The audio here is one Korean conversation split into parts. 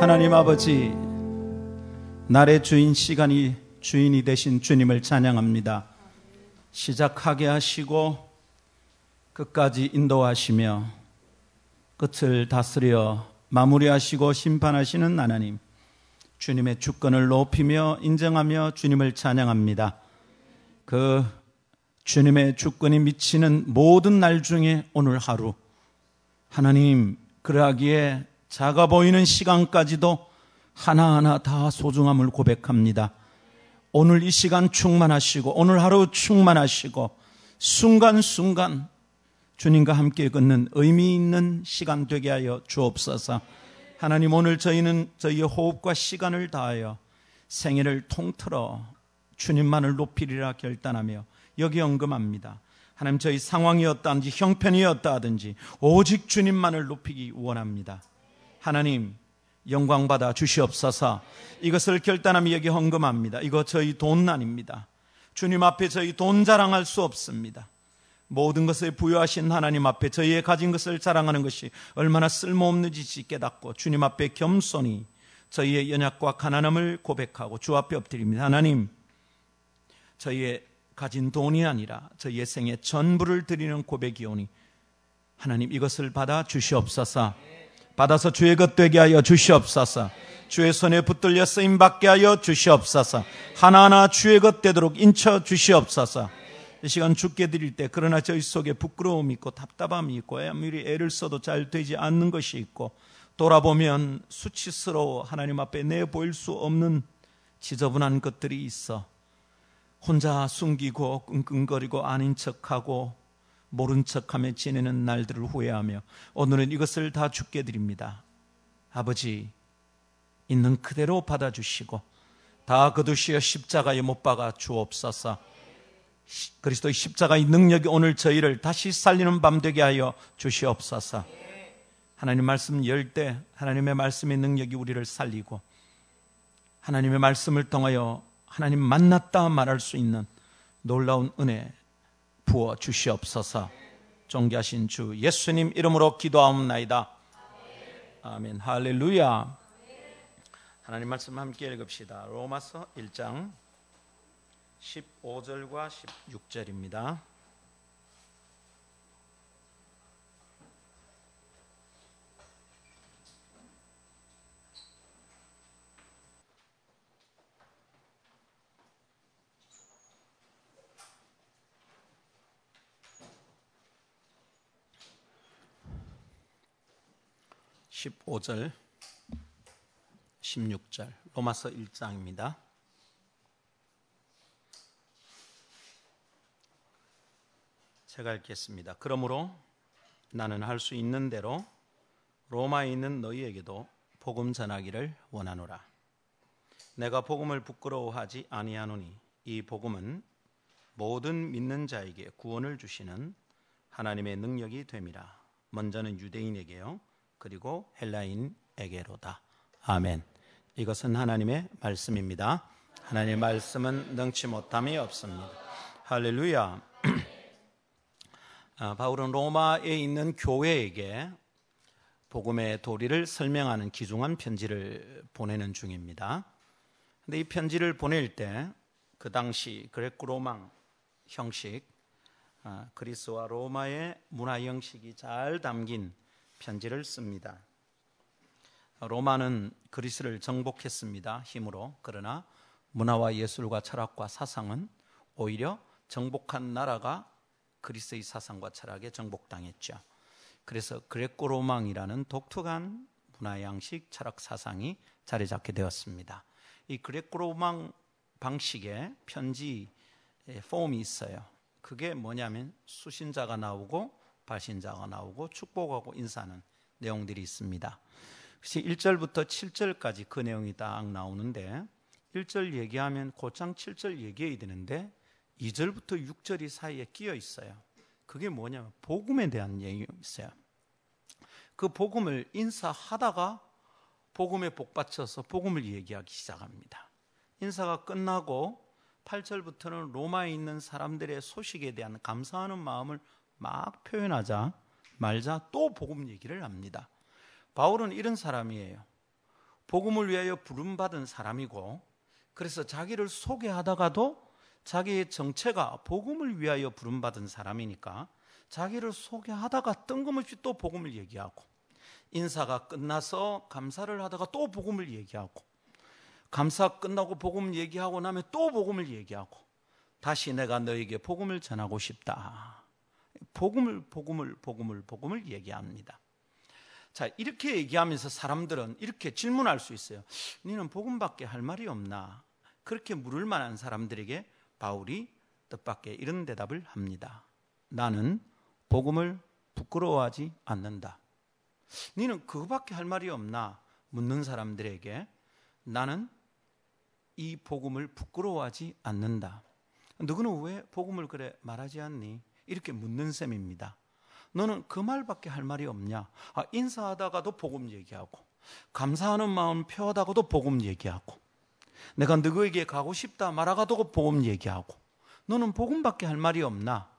하나님 아버지, 날의 주인 시간이 주인이 되신 주님을 찬양합니다. 시작하게 하시고 끝까지 인도하시며 끝을 다스려 마무리하시고 심판하시는 하나님. 주님의 주권을 높이며 인정하며 주님을 찬양합니다. 그 주님의 주권이 미치는 모든 날 중에 오늘 하루 하나님 그러하기에 작아 보이는 시간까지도 하나하나 다 소중함을 고백합니다. 오늘 이 시간 충만하시고 오늘 하루 충만하시고 순간순간 주님과 함께 걷는 의미 있는 시간 되게 하여 주옵소서. 하나님 오늘 저희는 저희의 호흡과 시간을 다하여 생애를 통틀어 주님만을 높이리라 결단하며 여기 언금합니다. 하나님 저희 상황이었다든지 형편이었다 하든지 오직 주님만을 높이기 원합니다. 하나님 영광 받아 주시옵소서. 이것을 결단하며 여기 헌금합니다. 이거 저희 돈 아닙니다. 주님 앞에 저희 돈 자랑할 수 없습니다. 모든 것을 부여하신 하나님 앞에 저희의 가진 것을 자랑하는 것이 얼마나 쓸모없는지 깨닫고 주님 앞에 겸손히 저희의 연약과 가난함을 고백하고 주 앞에 엎드립니다. 하나님, 저희의 가진 돈이 아니라 저희의 생애 전부를 드리는 고백이오니 하나님 이것을 받아 주시옵소서. 받아서 주의 것 되게 하여 주시옵소서. 주의 손에 붙들려 쓰임 받게 하여 주시옵소서. 하나하나 주의 것 되도록 인쳐 주시옵소서. 이 시간 죽게 드릴 때 그러나 저희 속에 부끄러움이 있고 답답함이 있고 아무리 애를 써도 잘 되지 않는 것이 있고 돌아보면 수치스러워 하나님 앞에 내 보일 수 없는 지저분한 것들이 있어 혼자 숨기고 끙끙거리고 아닌 척하고 모른 척하며 지내는 날들을 후회하며 오늘은 이것을 다 죽게 드립니다. 아버지 있는 그대로 받아주시고 다 거두시어 십자가에 못 박아 주옵소서. 그리스도의 십자가의 능력이 오늘 저희를 다시 살리는 밤 되게 하여 주시옵소서. 하나님 말씀 열 때 하나님의 말씀의 능력이 우리를 살리고 하나님의 말씀을 통하여 하나님 만났다 말할 수 있는 놀라운 은혜 부어 주시옵소서. 존귀하신 주 예수님 이름으로 기도하옵나이다. 아멘. 할렐루야. 하나님 말씀 함께 읽읍시다. 로마서 1장 15절과 16절입니다. (15절) (16절) 로마서 1장입니다. 제가 읽겠습니다. 그러므로 나는 할 수 있는 대로 로마에 있는 너희에게도 복음 전하기를 원하노라. 내가 복음을 부끄러워하지 아니하노니 이 복음은 모든 믿는 자에게 구원을 주시는 하나님의 능력이 됨이라. 먼저는 유대인에게요. 그리고 헬라인에게로다. 아멘. 이것은 하나님의 말씀입니다. 하나님의 말씀은 능치 못함이 없습니다. 할렐루야. 아, 바울은 로마에 있는 교회에게 복음의 도리를 설명하는 기중한 편지를 보내는 중입니다. 근데 이 편지를 보낼 때 그 당시 그레코 로망 형식, 아, 그리스와 로마의 문화 형식이 잘 담긴 편지를 씁니다. 로마는 그리스를 정복했습니다. 힘으로. 그러나 문화와 예술과 철학과 사상은 오히려 정복한 나라가 그리스의 사상과 철학에 정복당했죠. 그래서 그레코 로망이라는 독특한 문화 양식, 철학 사상이 자리 잡게 되었습니다. 이 그레코 로망 방식의 편지 폼이 있어요. 그게 뭐냐면 수신자가 나오고 발신자가 나오고 축복하고 인사하는 내용들이 있습니다. 그래서 1절부터 7절까지 그 내용이 딱 나오는데 1절 얘기하면 곧장 7절 얘기해야 되는데 2절부터 6절이 사이에 끼어 있어요. 그게 뭐냐면 복음에 대한 얘기가 있어요. 그 복음을 인사하다가 복음에 복받쳐서 복음을 얘기하기 시작합니다. 인사가 끝나고 8절부터는 로마에 있는 사람들의 소식에 대한 감사하는 마음을 막 표현하자 말자 또 복음 얘기를 합니다. 바울은 이런 사람이에요. 복음을 위하여 부름받은 사람이고 그래서 자기를 소개하다가도 자기의 정체가 복음을 위하여 부름받은 사람이니까 자기를 소개하다가 뜬금없이 또 복음을 얘기하고 인사가 끝나서 감사를 하다가 또 복음을 얘기하고 감사 끝나고 복음 얘기하고 나면 또 복음을 얘기하고 다시 내가 너에게 복음을 전하고 싶다. 복음을 복음을 복음을 복음을 얘기합니다. 자, 이렇게 얘기하면서 사람들은 이렇게 질문할 수 있어요. 너는 복음밖에 할 말이 없나? 그렇게 물을 만한 사람들에게 바울이 뜻밖의 이런 대답을 합니다. 나는 복음을 부끄러워하지 않는다. 너는 그거밖에 할 말이 없나? 묻는 사람들에게 나는 이 복음을 부끄러워하지 않는다. 너는 왜 복음을 그래 말하지 않니? 이렇게 묻는 셈입니다. 너는 그 말밖에 할 말이 없냐? 아, 인사하다가도 복음 얘기하고, 감사하는 마음 표하다가도 복음 얘기하고, 내가 너에게 가고 싶다 말하가도 복음 얘기하고, 너는 복음밖에 할 말이 없나?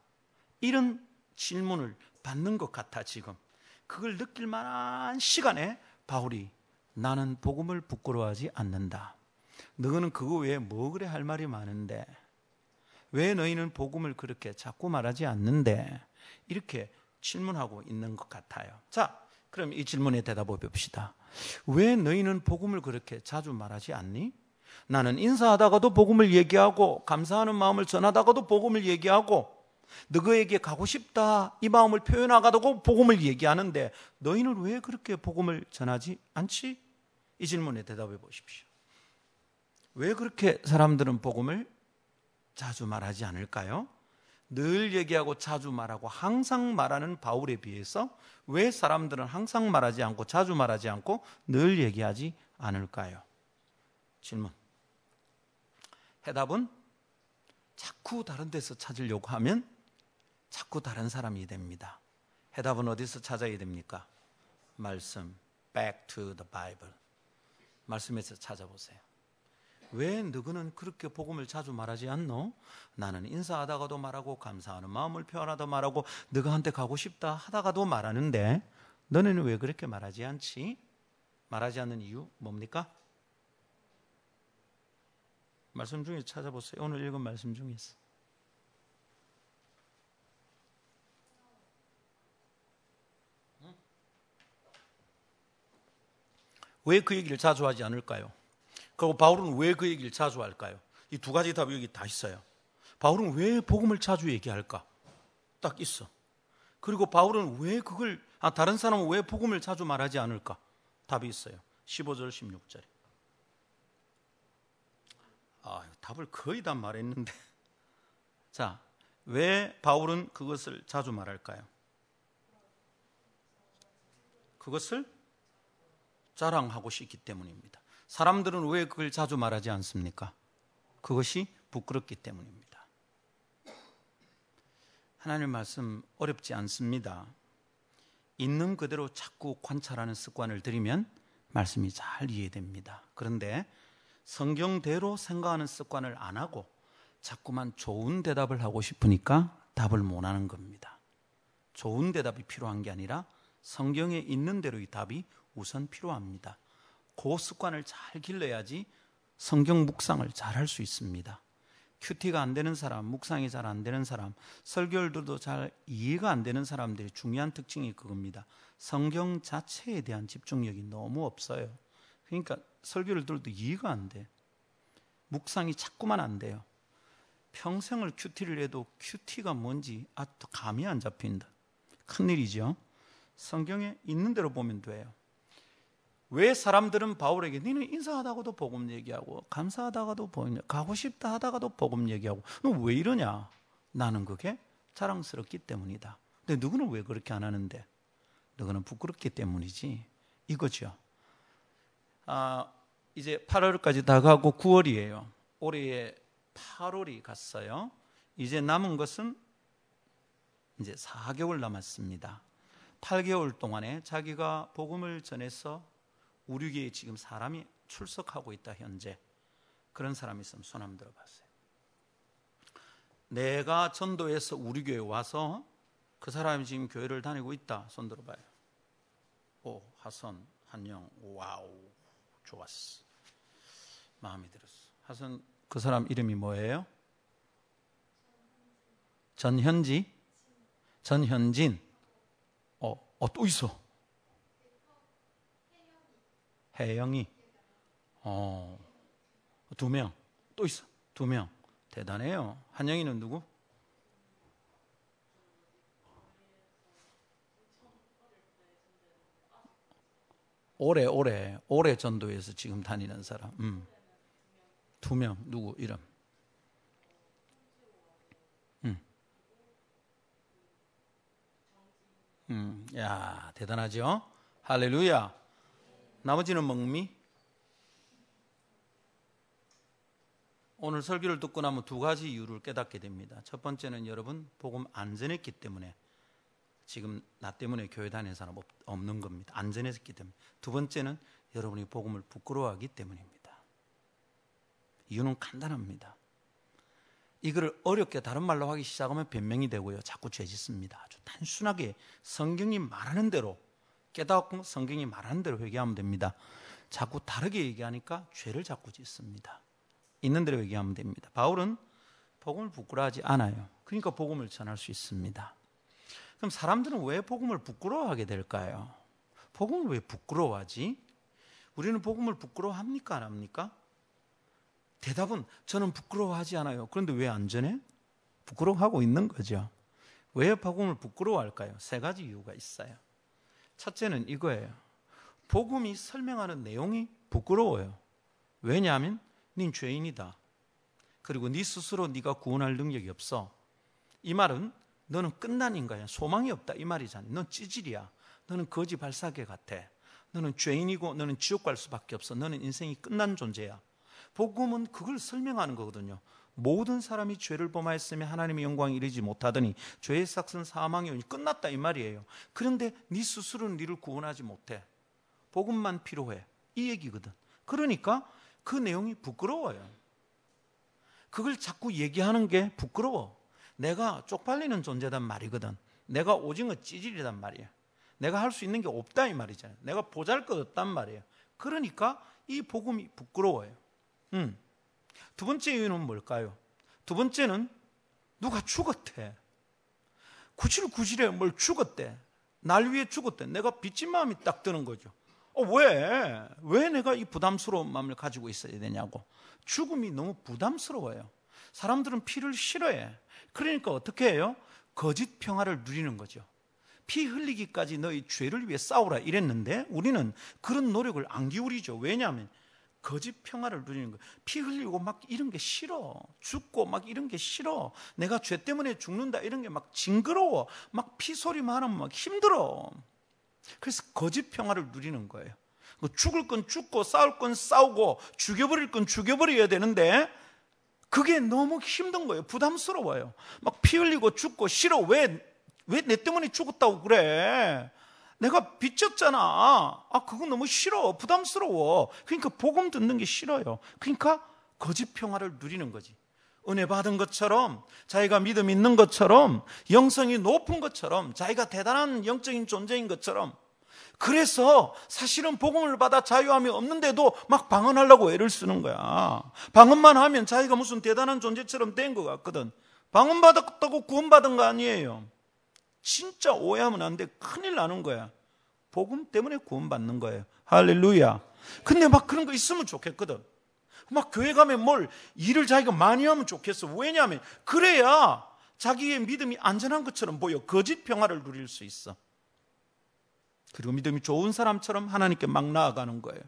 이런 질문을 받는 것 같아, 지금. 그걸 느낄 만한 시간에 바울이 나는 복음을 부끄러워하지 않는다. 너는 그거 외에 뭐 그래 할 말이 많은데 왜 너희는 복음을 그렇게 자꾸 말하지 않는데 이렇게 질문하고 있는 것 같아요. 자, 그럼 이 질문에 대답해 봅시다. 왜 너희는 복음을 그렇게 자주 말하지 않니? 나는 인사하다가도 복음을 얘기하고 감사하는 마음을 전하다가도 복음을 얘기하고 너희에게 가고 싶다 이 마음을 표현하다가도 복음을 얘기하는데 너희는 왜 그렇게 복음을 전하지 않지? 이 질문에 대답해 보십시오. 왜 그렇게 사람들은 복음을 자주 말하지 않을까요? 늘 얘기하고 자주 말하고 항상 말하는 바울에 비해서 왜 사람들은 항상 말하지 않고 자주 말하지 않고 늘 얘기하지 않을까요? 질문. 해답은 자꾸 다른 데서 찾으려고 하면 자꾸 다른 사람이 됩니다. 해답은 어디서 찾아야 됩니까? 말씀. Back to the Bible. 말씀에서 찾아보세요. 왜 너희는 그렇게 복음을 자주 말하지 않노? 나는 인사하다가도 말하고 감사하는 마음을 표현하다 말하고 너가한테 가고 싶다 하다가도 말하는데 너네는 왜 그렇게 말하지 않지? 말하지 않는 이유 뭡니까? 말씀 중에 찾아보세요. 오늘 읽은 말씀 중에서. 왜 그 얘기를 자주 하지 않을까요? 그리고 바울은 왜 그 얘기를 자주 할까요? 이 두 가지 답이 여기 다 있어요. 바울은 왜 복음을 자주 얘기할까? 딱 있어. 그리고 바울은 왜 그걸, 아, 다른 사람은 왜 복음을 자주 말하지 않을까? 답이 있어요. 15절, 16절에. 아, 답을 거의 다 말했는데. 자, 왜 바울은 그것을 자주 말할까요? 그것을 자랑하고 싶기 때문입니다. 사람들은 왜 그걸 자주 말하지 않습니까? 그것이 부끄럽기 때문입니다. 하나님 말씀 어렵지 않습니다. 있는 그대로 자꾸 관찰하는 습관을 들이면 말씀이 잘 이해됩니다. 그런데 성경대로 생각하는 습관을 안 하고 자꾸만 좋은 대답을 하고 싶으니까 답을 못 하는 겁니다. 좋은 대답이 필요한 게 아니라 성경에 있는 대로의 답이 우선 필요합니다. 그 습관을 잘 길러야지 성경 묵상을 잘 할 수 있습니다. 큐티가 안 되는 사람, 묵상이 잘 안 되는 사람, 설교들도 잘 이해가 안 되는 사람들의 중요한 특징이 그겁니다. 성경 자체에 대한 집중력이 너무 없어요. 그러니까 설교를 들어도 이해가 안 돼. 묵상이 자꾸만 안 돼요. 평생을 큐티를 해도 큐티가 뭔지 아직도 감이 안 잡힌다. 큰일이죠. 성경에 있는 대로 보면 돼요. 왜 사람들은 바울에게 너는 인사하다가도 복음 얘기하고 감사하다가도 복음 가고 싶다 하다가도 복음 얘기하고 너 왜 이러냐? 나는 그게 자랑스럽기 때문이다. 근데 누구는 왜 그렇게 안 하는데? 너는 부끄럽기 때문이지. 이거죠. 아, 이제 8월까지 다가고 9월이에요. 올해 8월이 갔어요. 이제 남은 것은 이제 4개월 남았습니다. 8개월 동안에 자기가 복음을 전해서 우리 교회에 지금 사람이 출석하고 있다 현재 그런 사람이 있으면 손 한번 들어봤어요. 내가 전도해서 우리 교회 와서 그 사람이 지금 교회를 다니고 있다. 손 들어봐요. 오, 하선, 한영, 와우, 좋았어. 마음에 들었어. 하선 그 사람 이름이 뭐예요? 전현지? 전현진? 어, 어, 또 있어. 혜영이. 어, 두 명. 또 있어. 두 명. 대단해요. 한영이는 누구? 오래 오래 오래 전도에서 지금 다니는 사람. 음. 두 명 누구 이름? 음. 음. 야, 대단하죠? 할렐루야. 나머지는 멍미? 오늘 설교를 듣고 나면 두 가지 이유를 깨닫게 됩니다. 첫 번째는 여러분 복음 안전했기 때문에 지금 나 때문에 교회 다니는 사람 없는 겁니다. 안전했기 때문에. 두 번째는 여러분이 복음을 부끄러워하기 때문입니다. 이유는 간단합니다. 이거를 어렵게 다른 말로 하기 시작하면 변명이 되고요. 자꾸 죄 짓습니다. 아주 단순하게 성경이 말하는 대로 깨닫고 성경이 말하는 대로 회개하면 됩니다. 자꾸 다르게 얘기하니까 죄를 자꾸 짓습니다. 있는 대로 얘기하면 됩니다. 바울은 복음을 부끄러워하지 않아요. 그러니까 복음을 전할 수 있습니다. 그럼 사람들은 왜 복음을 부끄러워하게 될까요? 복음을 왜 부끄러워하지? 우리는 복음을 부끄러워합니까? 안 합니까? 대답은 저는 부끄러워하지 않아요. 그런데 왜 안 전해? 부끄러워하고 있는 거죠. 왜 복음을 부끄러워할까요? 세 가지 이유가 있어요. 첫째는 이거예요. 복음이 설명하는 내용이 부끄러워요. 왜냐하면 닌 죄인이다. 그리고 네 스스로 네가 구원할 능력이 없어. 이 말은 너는 끝난 인간이야. 소망이 없다. 이 말이잖아. 넌 찌질이야. 너는 거지 발사계 같아. 너는 죄인이고 너는 지옥 갈 수밖에 없어. 너는 인생이 끝난 존재야. 복음은 그걸 설명하는 거거든요. 모든 사람이 죄를 범하였으며 하나님의 영광에 이르지 못하더니 죄의 삭은 사망이 오니 끝났다 이 말이에요. 그런데 네 스스로는 네를 구원하지 못해. 복음만 필요해. 이 얘기거든. 그러니까 그 내용이 부끄러워요. 그걸 자꾸 얘기하는 게 부끄러워. 내가 쪽팔리는 존재단 말이거든. 내가 오징어 찌질이란 말이야. 내가 할 수 있는 게 없다 이 말이잖아요. 내가 보잘 것 없단 말이에요. 그러니까 이 복음이 부끄러워요. 음. 두 번째 이유는 뭘까요? 두 번째는 누가 죽었대. 구질구질해 뭘 죽었대. 날 위해 죽었대. 내가 빚진 마음이 딱 드는 거죠. 어, 왜? 왜 내가 이 부담스러운 마음을 가지고 있어야 되냐고. 죽음이 너무 부담스러워요. 사람들은 피를 싫어해. 그러니까 어떻게 해요? 거짓 평화를 누리는 거죠. 피 흘리기까지 너희 죄를 위해 싸우라 이랬는데 우리는 그런 노력을 안 기울이죠. 왜냐하면 거짓 평화를 누리는 거예요. 피 흘리고 막 이런 게 싫어. 죽고 막 이런 게 싫어. 내가 죄 때문에 죽는다 이런 게 막 징그러워. 막 피 소리만 하면 막 힘들어. 그래서 거짓 평화를 누리는 거예요. 뭐 죽을 건 죽고 싸울 건 싸우고 죽여버릴 건 죽여버려야 되는데 그게 너무 힘든 거예요. 부담스러워요. 막 피 흘리고 죽고 싫어. 왜, 왜 내 때문에 죽었다고 그래? 내가 빚졌잖아. 아, 그거 너무 싫어. 부담스러워. 그러니까 복음 듣는 게 싫어요. 그러니까 거짓 평화를 누리는 거지. 은혜 받은 것처럼, 자기가 믿음 있는 것처럼, 영성이 높은 것처럼, 자기가 대단한 영적인 존재인 것처럼, 그래서 사실은 복음을 받아 자유함이 없는데도 막 방언하려고 애를 쓰는 거야. 방언만 하면 자기가 무슨 대단한 존재처럼 된 것 같거든. 방언 받았다고 구원받은 거 아니에요. 진짜 오해하면 안 돼. 큰일 나는 거야. 복음 때문에 구원받는 거예요. 할렐루야. 근데 막 그런 거 있으면 좋겠거든. 막 교회 가면 뭘 일을 자기가 많이 하면 좋겠어. 왜냐하면 그래야 자기의 믿음이 안전한 것처럼 보여. 거짓 평화를 누릴 수 있어. 그리고 믿음이 좋은 사람처럼 하나님께 막 나아가는 거예요.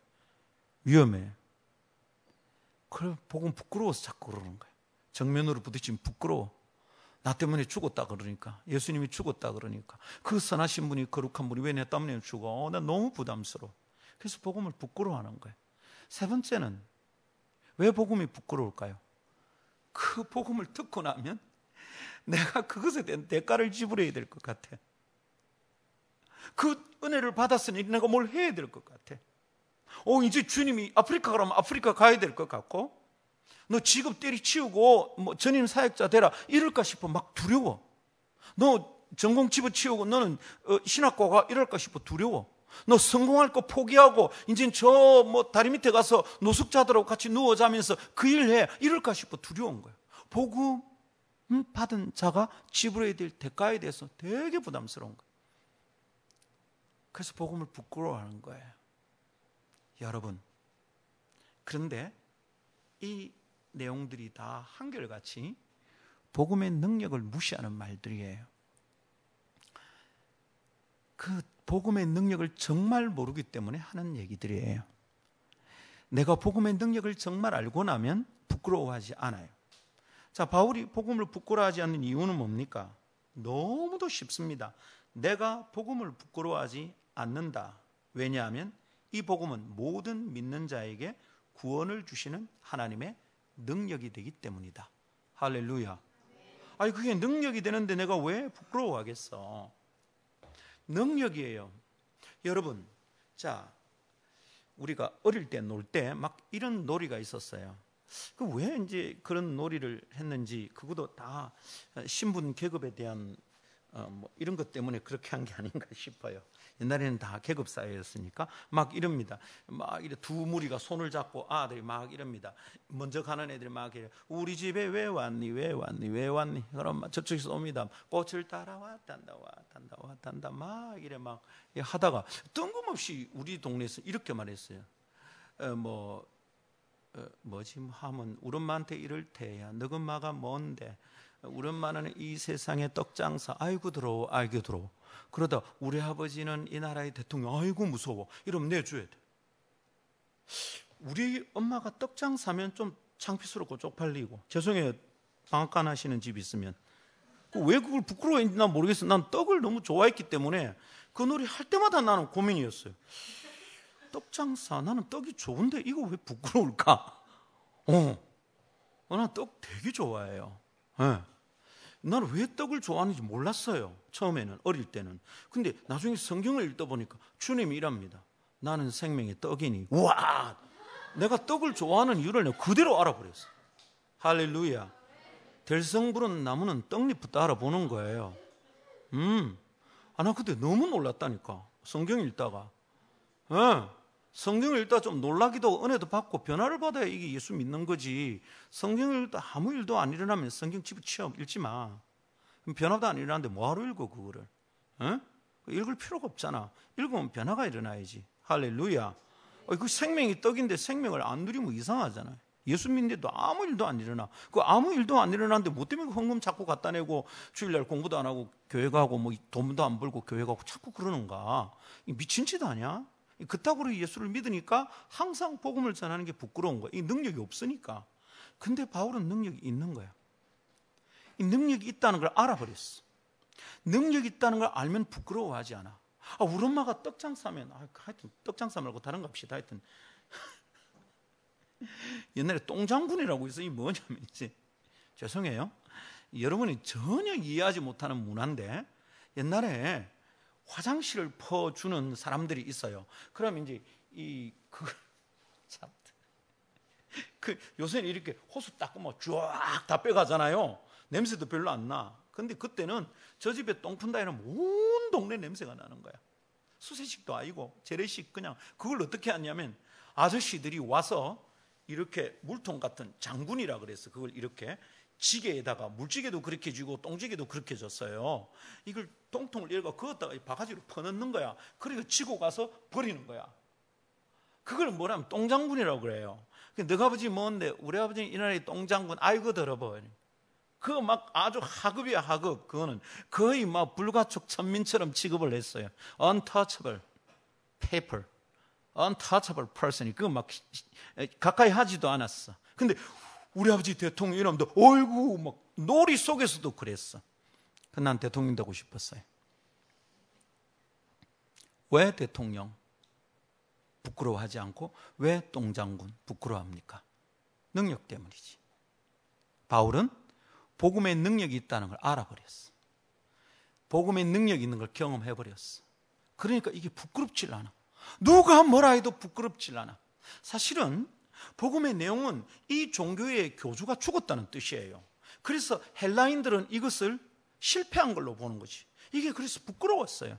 위험해. 그래, 복음 부끄러워서 자꾸 그러는 거예요. 정면으로 부딪히면 부끄러워. 나 때문에 죽었다 그러니까. 예수님이 죽었다 그러니까. 그 선하신 분이 거룩한 분이 왜 내 때문에 죽어? 어, 나 너무 부담스러워. 그래서 복음을 부끄러워하는 거예요. 세 번째는 왜 복음이 부끄러울까요? 그 복음을 듣고 나면 내가 그것에 대한 대가를 지불해야 될 것 같아. 그 은혜를 받았으니 내가 뭘 해야 될 것 같아. 어, 이제 주님이 아프리카 가면 아프리카 가야 될 것 같고, 너 직업 때리치우고 뭐 전임 사역자 되라 이럴까 싶어 막 두려워. 너 전공 집어치우고 너는 어, 신학과가 이럴까 싶어 두려워. 너 성공할 거 포기하고 이제 저뭐 다리 밑에 가서 노숙자들하고 같이 누워 자면서 그 일을 해 이럴까 싶어 두려운 거예요. 복음 받은 자가 지불해야 될 대가에 대해서 되게 부담스러운 거예요. 그래서 복음을 부끄러워하는 거예요. 여러분. 그런데 이 내용들이 다 한결같이 복음의 능력을 무시하는 말들이에요. 그 복음의 능력을 정말 모르기 때문에 하는 얘기들이에요. 내가 복음의 능력을 정말 알고 나면 부끄러워하지 않아요. 자, 바울이 복음을 부끄러워하지 않는 이유는 뭡니까? 너무도 쉽습니다. 내가 복음을 부끄러워하지 않는다. 왜냐하면 이 복음은 모든 믿는 자에게 구원을 주시는 하나님의 능력이 되기 때문이다. 할렐루야. 아니, 그게 능력이 되는데 내가 왜 부끄러워하겠어? 능력이에요. 여러분, 자, 우리가 어릴 때 놀 때 막 이런 놀이가 있었어요. 그 왜 이제 그런 놀이를 했는지 그것도 다 신분 계급에 대한 어, 뭐 이런 것 때문에 그렇게 한 게 아닌가 싶어요. 옛날에는 다 계급 사회였으니까 막 이럽니다. 막 이래 두 무리가 손을 잡고 아들이 막 이럽니다. 먼저 가는 애들이 막 이래 우리 집에 왜 왔니? 왜 왔니? 왜 왔니? 그럼 저쪽에서 옵니다. 꽃을 따라 왔단다 왔단다 왔단다 막 이래 막 하다가 뜬금없이 우리 동네에서 이렇게 말했어요. 어, 뭐 어, 뭐지 하면 우리 엄마한테 이럴 테야. 너희 엄마가 뭔데? 우리 엄마는 이 세상의 떡장사 아이고 들어오 아이고 들어오 그러다 우리 아버지는 이 나라의 대통령 아이고 무서워. 이러면 내줘야 돼. 우리 엄마가 떡장 사면 좀 창피스럽고 쪽팔리고 죄송해요. 방앗간 하시는 집 있으면. 왜 그걸 부끄러워했나 모르겠어. 난 떡을 너무 좋아했기 때문에 그 놀이 할 때마다 나는 고민이었어요. 떡장사. 나는 떡이 좋은데 이거 왜 부끄러울까? 어, 어 난떡 되게 좋아해요. 네. 나는 왜 떡을 좋아하는지 몰랐어요. 처음에는, 어릴 때는. 근데 나중에 성경을 읽다 보니까 주님이 이랍니다. 나는 생명의 떡이니. 와! 내가 떡을 좋아하는 이유를 내가 그대로 알아버렸어. 할렐루야. 될성부른 나무는 떡잎부터 알아보는 거예요. 음. 아, 나 그때 너무 놀랐다니까. 성경 읽다가. 예. 성경을 읽다 좀 놀라기도 은혜도 받고 변화를 받아야 이게 예수 믿는 거지. 성경을 읽다 아무 일도 안 일어나면 성경 집어치워 읽지 마. 변화도 안 일어나는데 뭐하러 읽어 그거를? 어? 읽을 필요가 없잖아. 읽으면 변화가 일어나야지. 할렐루야. 어, 그 생명이 떡인데 생명을 안 누리면 이상하잖아요. 예수 믿는데도 아무 일도 안 일어나. 그 아무 일도 안 일어나는데 뭐 때문에 헌금 자꾸 갖다 내고 주일날 공부도 안 하고 교회 가고 뭐 돈도 안 벌고 교회 가고 자꾸 그러는가? 미친 짓 아니야? 그따구로 예수를 믿으니까 항상 복음을 전하는 게 부끄러운 거야. 이 능력이 없으니까. 근데 바울은 능력이 있는 거야. 이 능력이 있다는 걸 알아버렸어. 능력이 있다는 걸 알면 부끄러워하지 않아. 아, 우리 엄마가 떡장 싸면, 아, 하여튼 떡장 싸 말고 다른 거 합시다. 하여튼. 옛날에 똥장군이라고 있어. 이 뭐냐면 이제, 죄송해요. 여러분이 전혀 이해하지 못하는 문화인데, 옛날에 화장실을 퍼주는 사람들이 있어요. 그럼 이제 이, 그, 참. 그, 요새는 이렇게 호수 닦고 뭐쫙다 빼가잖아요. 냄새도 별로 안 나. 근데 그때는 저 집에 똥 푼다 이러면 온 동네 냄새가 나는 거야. 수세식도 아니고 재래식 그냥 그걸 어떻게 하냐면 아저씨들이 와서 이렇게 물통 같은 장군이라 그랬어. 그걸 이렇게 지게에다가 물지게도 그렇게 주고 똥지게도 그렇게 줬어요. 이걸 똥통을 열고 그었다가 바가지로 퍼넣는 거야. 그리고 치고 가서 버리는 거야. 그걸 뭐라면 똥장군이라고 그래요. 너가 아버지 뭔데 우리 아버지는 이 나라의 똥장군 아이고 들어버 그거 막 아주 하급이야 하급 그거는 거의 막 불가촉 천민처럼 취급을 했어요. untouchable paper, untouchable person이 그거 막 가까이 하지도 않았어. 근데 우리 아버지 대통령 이러면 어이구 막 놀이 속에서도 그랬어. 난 대통령 되고 싶었어요. 왜 대통령 부끄러워하지 않고 왜 똥장군 부끄러워합니까? 능력 때문이지. 바울은 복음의 능력이 있다는 걸 알아버렸어. 복음의 능력이 있는 걸 경험해버렸어. 그러니까 이게 부끄럽질 않아. 누가 뭐라 해도 부끄럽질 않아. 사실은 복음의 내용은 이 종교의 교주가 죽었다는 뜻이에요. 그래서 헬라인들은 이것을 실패한 걸로 보는 거지. 이게 그래서 부끄러웠어요.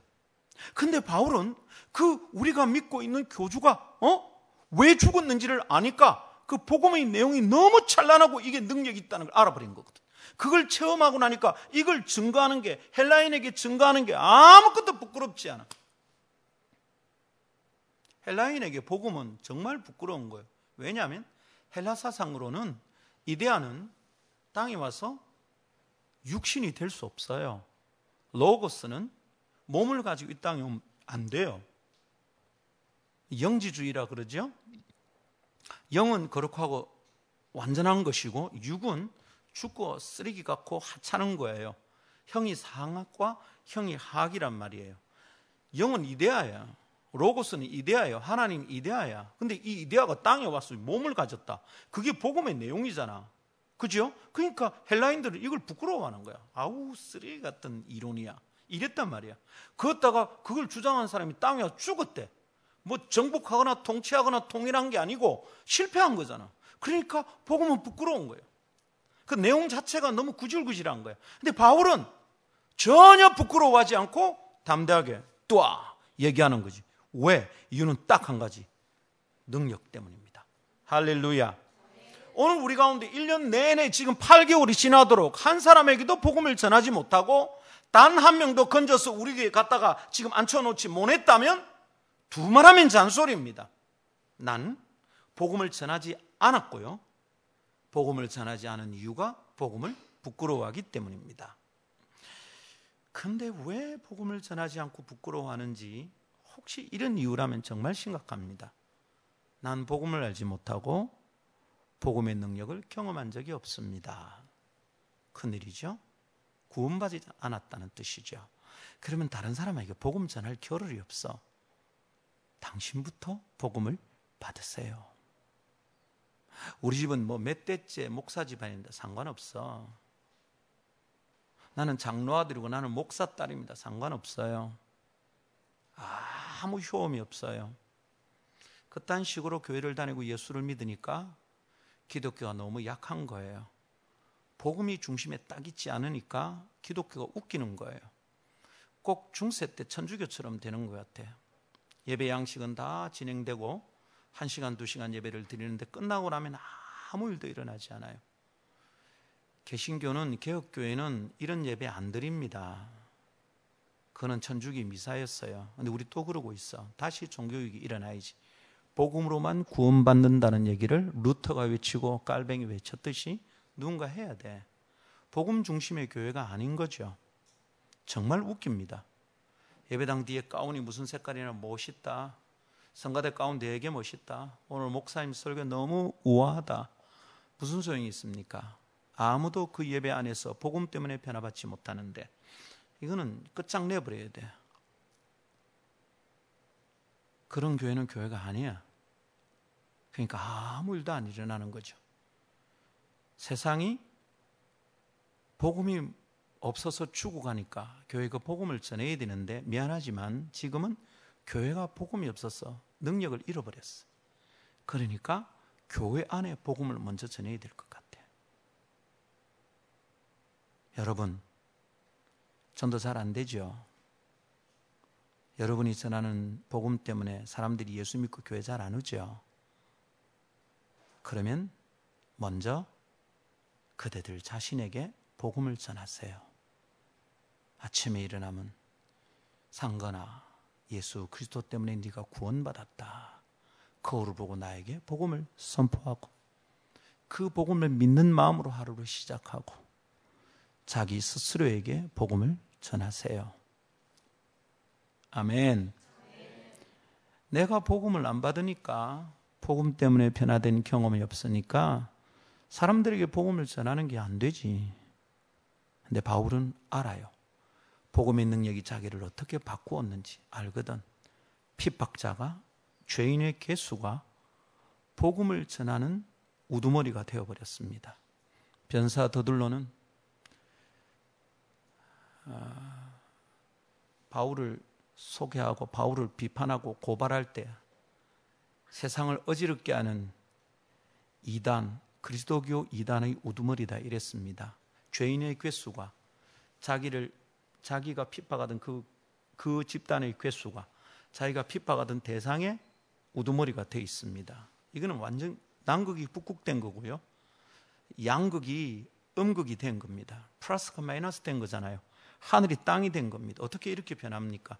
근데 바울은 그 우리가 믿고 있는 교주가 어? 왜 죽었는지를 아니까 그 복음의 내용이 너무 찬란하고 이게 능력이 있다는 걸 알아버린 거거든. 그걸 체험하고 나니까 이걸 증거하는 게 헬라인에게 증거하는 게 아무것도 부끄럽지 않아. 헬라인에게 복음은 정말 부끄러운 거예요. 왜냐하면 헬라 사상으로는 이데아는 땅에 와서 육신이 될 수 없어요. 로고스는 몸을 가지고 이 땅에 오면 안 돼요. 영지주의라 그러죠. 영은 거룩하고 완전한 것이고 육은 죽고 쓰레기 같고 하찮은 거예요. 형이 상학과 형이 하악이란 말이에요. 영은 이데아야. 로고스는 이데아예요. 하나님 이데아야. 근데 이 이데아가 땅에 와서 몸을 가졌다. 그게 복음의 내용이잖아. 그죠? 그러니까 헬라인들은 이걸 부끄러워하는 거야. 아우 쓰레기 같은 이론이야. 이랬단 말이야. 그었다가 그걸 주장한 사람이 땅에 와 죽었대. 뭐 정복하거나 통치하거나 통일한 게 아니고 실패한 거잖아. 그러니까 복음은 부끄러운 거예요. 그 내용 자체가 너무 구질구질한 거예요. 근데 바울은 전혀 부끄러워하지 않고 담대하게 또아 얘기하는 거지. 왜? 이유는 딱 한 가지. 능력 때문입니다. 할렐루야. 오늘 우리 가운데 1년 내내 지금 8개월이 지나도록 한 사람에게도 복음을 전하지 못하고 단 한 명도 건져서 우리 에게 갖다가 지금 앉혀놓지 못했다면 두 말하면 잔소리입니다. 난 복음을 전하지 않았고요. 복음을 전하지 않은 이유가 복음을 부끄러워하기 때문입니다. 근데 왜 복음을 전하지 않고 부끄러워하는지 혹시 이런 이유라면 정말 심각합니다. 난 복음을 알지 못하고 복음의 능력을 경험한 적이 없습니다. 큰일이죠? 구원받지 않았다는 뜻이죠. 그러면 다른 사람에게 복음 전할 겨를이 없어. 당신부터 복음을 받으세요. 우리 집은 뭐 몇 대째 목사 집안인데 상관없어. 나는 장로 아들이고 나는 목사 딸입니다. 상관없어요. 아 무 효험이 없어요. 그딴 식으로 교회를 다니고 예수를 믿으니까 기독교가 너무 약한 거예요. 복음이 중심에 딱 있지 않으니까 기독교가 웃기는 거예요. 꼭 중세 때 천주교처럼 되는 것 같아요. 예배 양식은 다 진행되고 1시간, 2시간 예배를 드리는데 끝나고 나면 아무 일도 일어나지 않아요. 개신교는 개혁교회는 이런 예배 안 드립니다. 그는 천주기 미사였어요. 근데 우리 또 그러고 있어. 다시 종교육이 일어나야지. 복음으로만 구원받는다는 얘기를 루터가 외치고 깔뱅이 외쳤듯이 누군가 해야 돼. 복음 중심의 교회가 아닌 거죠. 정말 웃깁니다. 예배당 뒤에 가운이 무슨 색깔이나 멋있다. 성가대 가운 되게 멋있다. 오늘 목사님 설교 너무 우아하다. 무슨 소용이 있습니까? 아무도 그 예배 안에서 복음 때문에 변화받지 못하는데 이거는 끝장내 버려야 돼. 그런 교회는 교회가 아니야. 그러니까 아무 일도 안 일어나는 거죠. 세상이 복음이 없어서 죽어가니까 교회가 복음을 전해야 되는데 미안하지만 지금은 교회가 복음이 없어서 능력을 잃어버렸어. 그러니까 교회 안에 복음을 먼저 전해야 될 것 같아. 여러분, 전도 잘 안 되죠? 여러분이 전하는 복음 때문에 사람들이 예수 믿고 교회 잘 안 오죠? 그러면 먼저 그대들 자신에게 복음을 전하세요. 아침에 일어나면 상거나 예수 그리스도 때문에 네가 구원받았다. 거울을 보고 나에게 복음을 선포하고 그 복음을 믿는 마음으로 하루를 시작하고 자기 스스로에게 복음을 전하세요. 아멘. 내가 복음을 안 받으니까 복음 때문에 변화된 경험이 없으니까 사람들에게 복음을 전하는 게 안 되지. 근데 바울은 알아요. 복음의 능력이 자기를 어떻게 바꾸었는지 알거든. 핍박자가 죄인의 개수가 복음을 전하는 우두머리가 되어버렸습니다. 변사 더들로는 아, 바울을 소개하고 바울을 비판하고 고발할 때 세상을 어지럽게 하는 이단, 그리스도교 이단의 우두머리다 이랬습니다. 죄인의 괴수가 자기를 자기가 핍박하던 그 그 집단의 괴수가 자기가 핍박하던 대상의 우두머리가 돼 있습니다. 이거는 완전 남극이 북극된 거고요. 양극이 음극이 된 겁니다. 플러스가 마이너스 된 거잖아요. 하늘이 땅이 된 겁니다. 어떻게 이렇게 변합니까?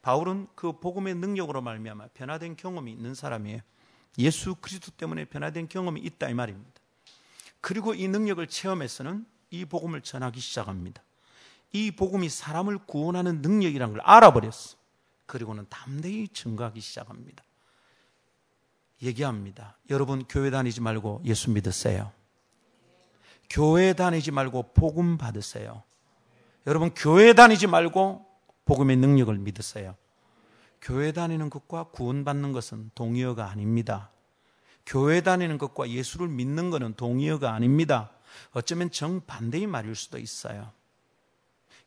바울은 그 복음의 능력으로 말미암아 변화된 경험이 있는 사람이에요. 예수 그리스도 때문에 변화된 경험이 있다 이 말입니다. 그리고 이 능력을 체험해서는 이 복음을 전하기 시작합니다. 이 복음이 사람을 구원하는 능력이라는 걸 알아버렸어. 그리고는 담대히 증거하기 시작합니다. 얘기합니다. 여러분 교회 다니지 말고 예수 믿으세요. 교회 다니지 말고 복음 받으세요. 여러분 교회 다니지 말고 복음의 능력을 믿으세요. 교회 다니는 것과 구원받는 것은 동의어가 아닙니다. 교회 다니는 것과 예수를 믿는 것은 동의어가 아닙니다. 어쩌면 정반대의 말일 수도 있어요.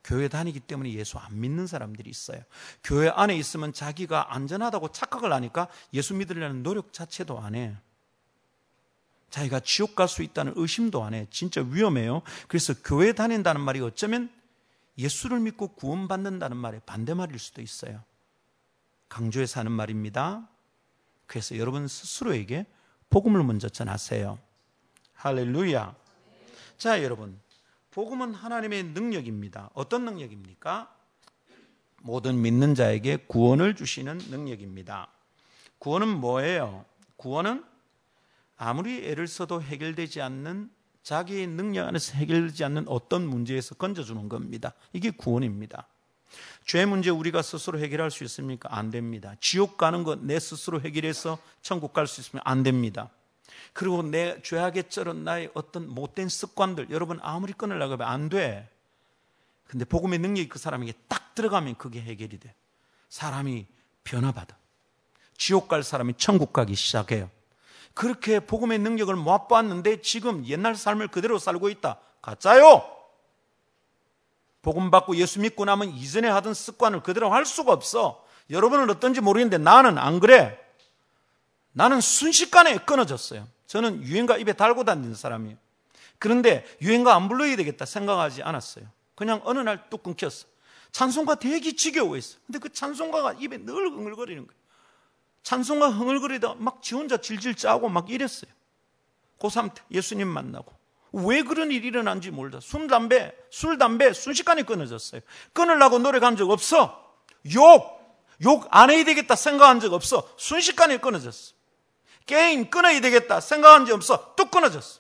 교회 다니기 때문에 예수 안 믿는 사람들이 있어요. 교회 안에 있으면 자기가 안전하다고 착각을 하니까 예수 믿으려는 노력 자체도 안 해. 자기가 지옥 갈 수 있다는 의심도 안 해. 진짜 위험해요. 그래서 교회 다닌다는 말이 어쩌면 예수를 믿고 구원받는다는 말의 반대말일 수도 있어요. 강조해서 하는 말입니다. 그래서 여러분 스스로에게 복음을 먼저 전하세요. 할렐루야. 자, 여러분. 복음은 하나님의 능력입니다. 어떤 능력입니까? 모든 믿는 자에게 구원을 주시는 능력입니다. 구원은 뭐예요? 구원은 아무리 애를 써도 해결되지 않는 자기의 능력 안에서 해결되지 않는 어떤 문제에서 건져주는 겁니다. 이게 구원입니다. 죄 문제 우리가 스스로 해결할 수 있습니까? 안 됩니다. 지옥 가는 것 내 스스로 해결해서 천국 갈 수 있으면 안 됩니다. 그리고 내 죄악에 쩔은 나의 어떤 못된 습관들 여러분 아무리 끊으려고 하면 안 돼. 근데 복음의 능력이 그 사람에게 딱 들어가면 그게 해결이 돼. 사람이 변화받아. 지옥 갈 사람이 천국 가기 시작해요. 그렇게 복음의 능력을 맛보았는데 지금 옛날 삶을 그대로 살고 있다. 가짜요! 복음 받고 예수 믿고 나면 이전에 하던 습관을 그대로 할 수가 없어. 여러분은 어떤지 모르겠는데 나는 안 그래. 나는 순식간에 끊어졌어요. 저는 유행가 입에 달고 다니는 사람이에요. 그런데 유행가 안 불러야 되겠다 생각하지 않았어요. 그냥 어느 날 뚝 끊겼어. 찬송가 되게 지겨워했어. 근데 그 찬송가가 입에 늘 흥얼거리는 거예요. 찬송가 흥얼거리다 막 지 혼자 질질 짜고 막 이랬어요. 고3 때 예수님 만나고. 왜 그런 일이 일어난지 모르다. 술, 담배, 술, 담배 순식간에 끊어졌어요. 끊으려고 노력한 적 없어. 욕, 욕 안 해야 되겠다 생각한 적 없어. 순식간에 끊어졌어. 게임 끊어야 되겠다 생각한 적 없어. 뚝 끊어졌어.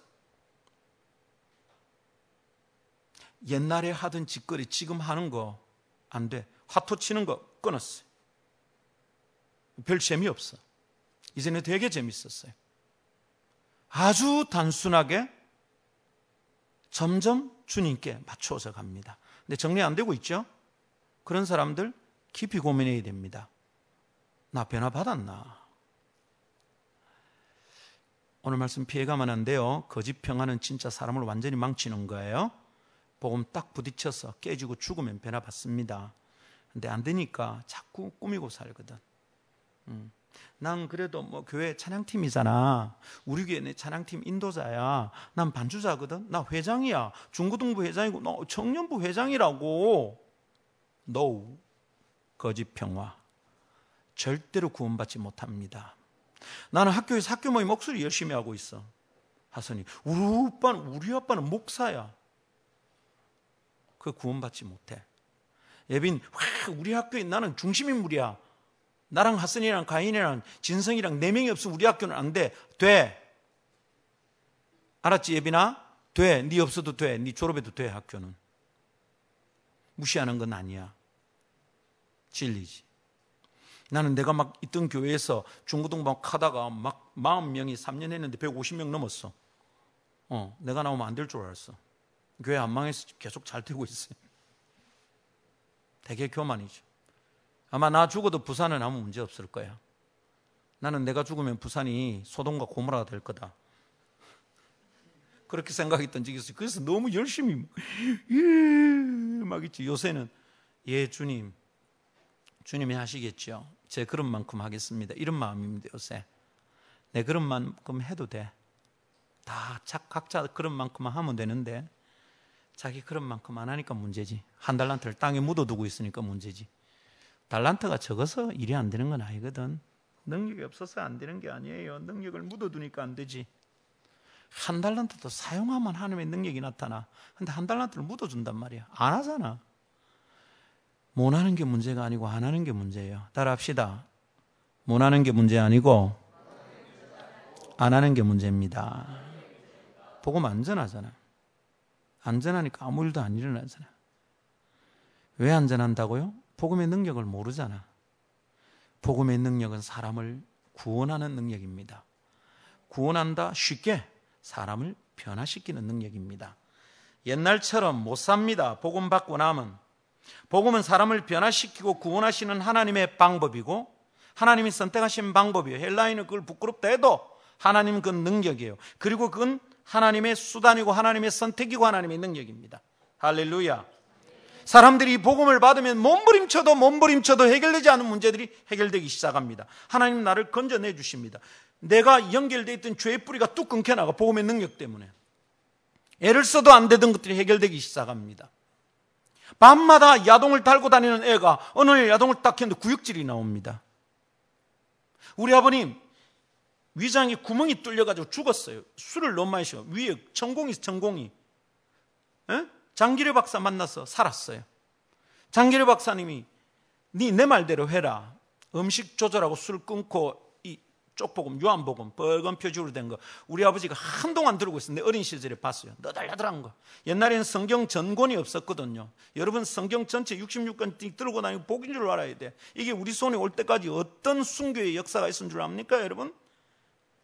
옛날에 하던 짓거리 지금 하는 거 안 돼. 화투 치는 거 끊었어요. 별 재미없어. 이제는 되게 재밌었어요. 아주 단순하게 점점 주님께 맞추어서 갑니다. 근데 정리 안 되고 있죠? 그런 사람들 깊이 고민해야 됩니다. 나 변화 받았나? 오늘 말씀 피해가면 안 돼요. 거짓 평화는 진짜 사람을 완전히 망치는 거예요. 복음 딱 부딪혀서 깨지고 죽으면 변화 받습니다. 근데 안 되니까 자꾸 꾸미고 살거든. 음. 난 그래도 뭐 교회 찬양팀이잖아. 우리 교회 내 찬양팀 인도자야. 난 반주자거든. 나 회장이야. 중고등부 회장이고 너 청년부 회장이라고. No. 거짓 평화. 절대로 구원받지 못합니다. 나는 학교에서 학교 모임 목소리 열심히 하고 있어. 하선이 우리 오빠는 우리 아빠는 목사야. 그 구원받지 못해. 예빈 우리 학교에 나는 중심 인물이야. 나랑 하선이랑 가인이랑 진성이랑 네 명이 없으면 우리 학교는 안 돼. 돼. 알았지 예빈아? 돼. 네 없어도 돼. 네 졸업해도 돼 학교는. 무시하는 건 아니야. 진리지. 나는 내가 막 있던 교회에서 중고등부 막 하다가 막 40명이 3년 했는데 150명 넘었어. 어, 내가 나오면 안 될 줄 알았어. 교회 안 망해서 계속 잘 되고 있어요. 되게 교만이죠. 아마 나 죽어도 부산은 아무 문제 없을 거야. 나는 내가 죽으면 부산이 소돔과 고모라가 될 거다. 그렇게 생각했던 적이 있어요. 그래서 너무 열심히 막 있지. 요새는 예 주님, 주님이 하시겠죠. 제 그런 만큼 하겠습니다. 이런 마음입니다. 요새 내 그런 만큼 해도 돼. 다 각자 그런 만큼만 하면 되는데 자기 그런 만큼 안 하니까 문제지. 한 달란트를 땅에 묻어두고 있으니까 문제지. 달란트가 적어서 일이 안 되는 건 아니거든. 능력이 없어서 안 되는 게 아니에요. 능력을 묻어두니까 안 되지. 한 달란트도 사용하면 하나님의 능력이 나타나. 근데 한 달란트를 묻어준단 말이야. 안 하잖아. 못 하는 게 문제가 아니고 안 하는 게 문제예요. 따라합시다. 못 하는 게 문제 아니고 안 하는 게 문제입니다. 복음 안전하잖아. 안전하니까 아무 일도 안 일어나잖아. 왜 안전한다고요? 복음의 능력을 모르잖아. 복음의 능력은 사람을 구원하는 능력입니다. 구원한다 쉽게 사람을 변화시키는 능력입니다. 옛날처럼 못 삽니다. 복음 받고 나면 복음은 사람을 변화시키고 구원하시는 하나님의 방법이고 하나님이 선택하신 방법이에요. 헬라인은 그걸 부끄럽다 해도 하나님 그 능력이에요. 그리고 그건 하나님의 수단이고 하나님의 선택이고 하나님의 능력입니다. 할렐루야. 사람들이 복음을 받으면 몸부림쳐도 몸부림쳐도 해결되지 않은 문제들이 해결되기 시작합니다. 하나님 나를 건져내 주십니다. 내가 연결되어 있던 죄의 뿌리가 뚝 끊겨나가 복음의 능력 때문에. 애를 써도 안 되던 것들이 해결되기 시작합니다. 밤마다 야동을 달고 다니는 애가 어느 날 야동을 딱 켰는데 구역질이 나옵니다. 우리 아버님 위장에 구멍이 뚫려가지고 죽었어요. 술을 너무 많이 셔. 위에 전공이 전공이. 에? 장기래 박사 만나서 살았어요. 장기래 박사님이 네 내 말대로 해라. 음식 조절하고 술 끊고 이 쪽복음, 유한복음, 빨간 표지로 된 거 우리 아버지가 한동안 들고 있었는데 어린 시절에 봤어요. 너달너달한 거. 옛날에는 성경 전권이 없었거든요. 여러분 성경 전체 66권 들고 다니고 복인 줄 알아야 돼. 이게 우리 손에 올 때까지 어떤 순교의 역사가 있었는 줄 압니까, 여러분?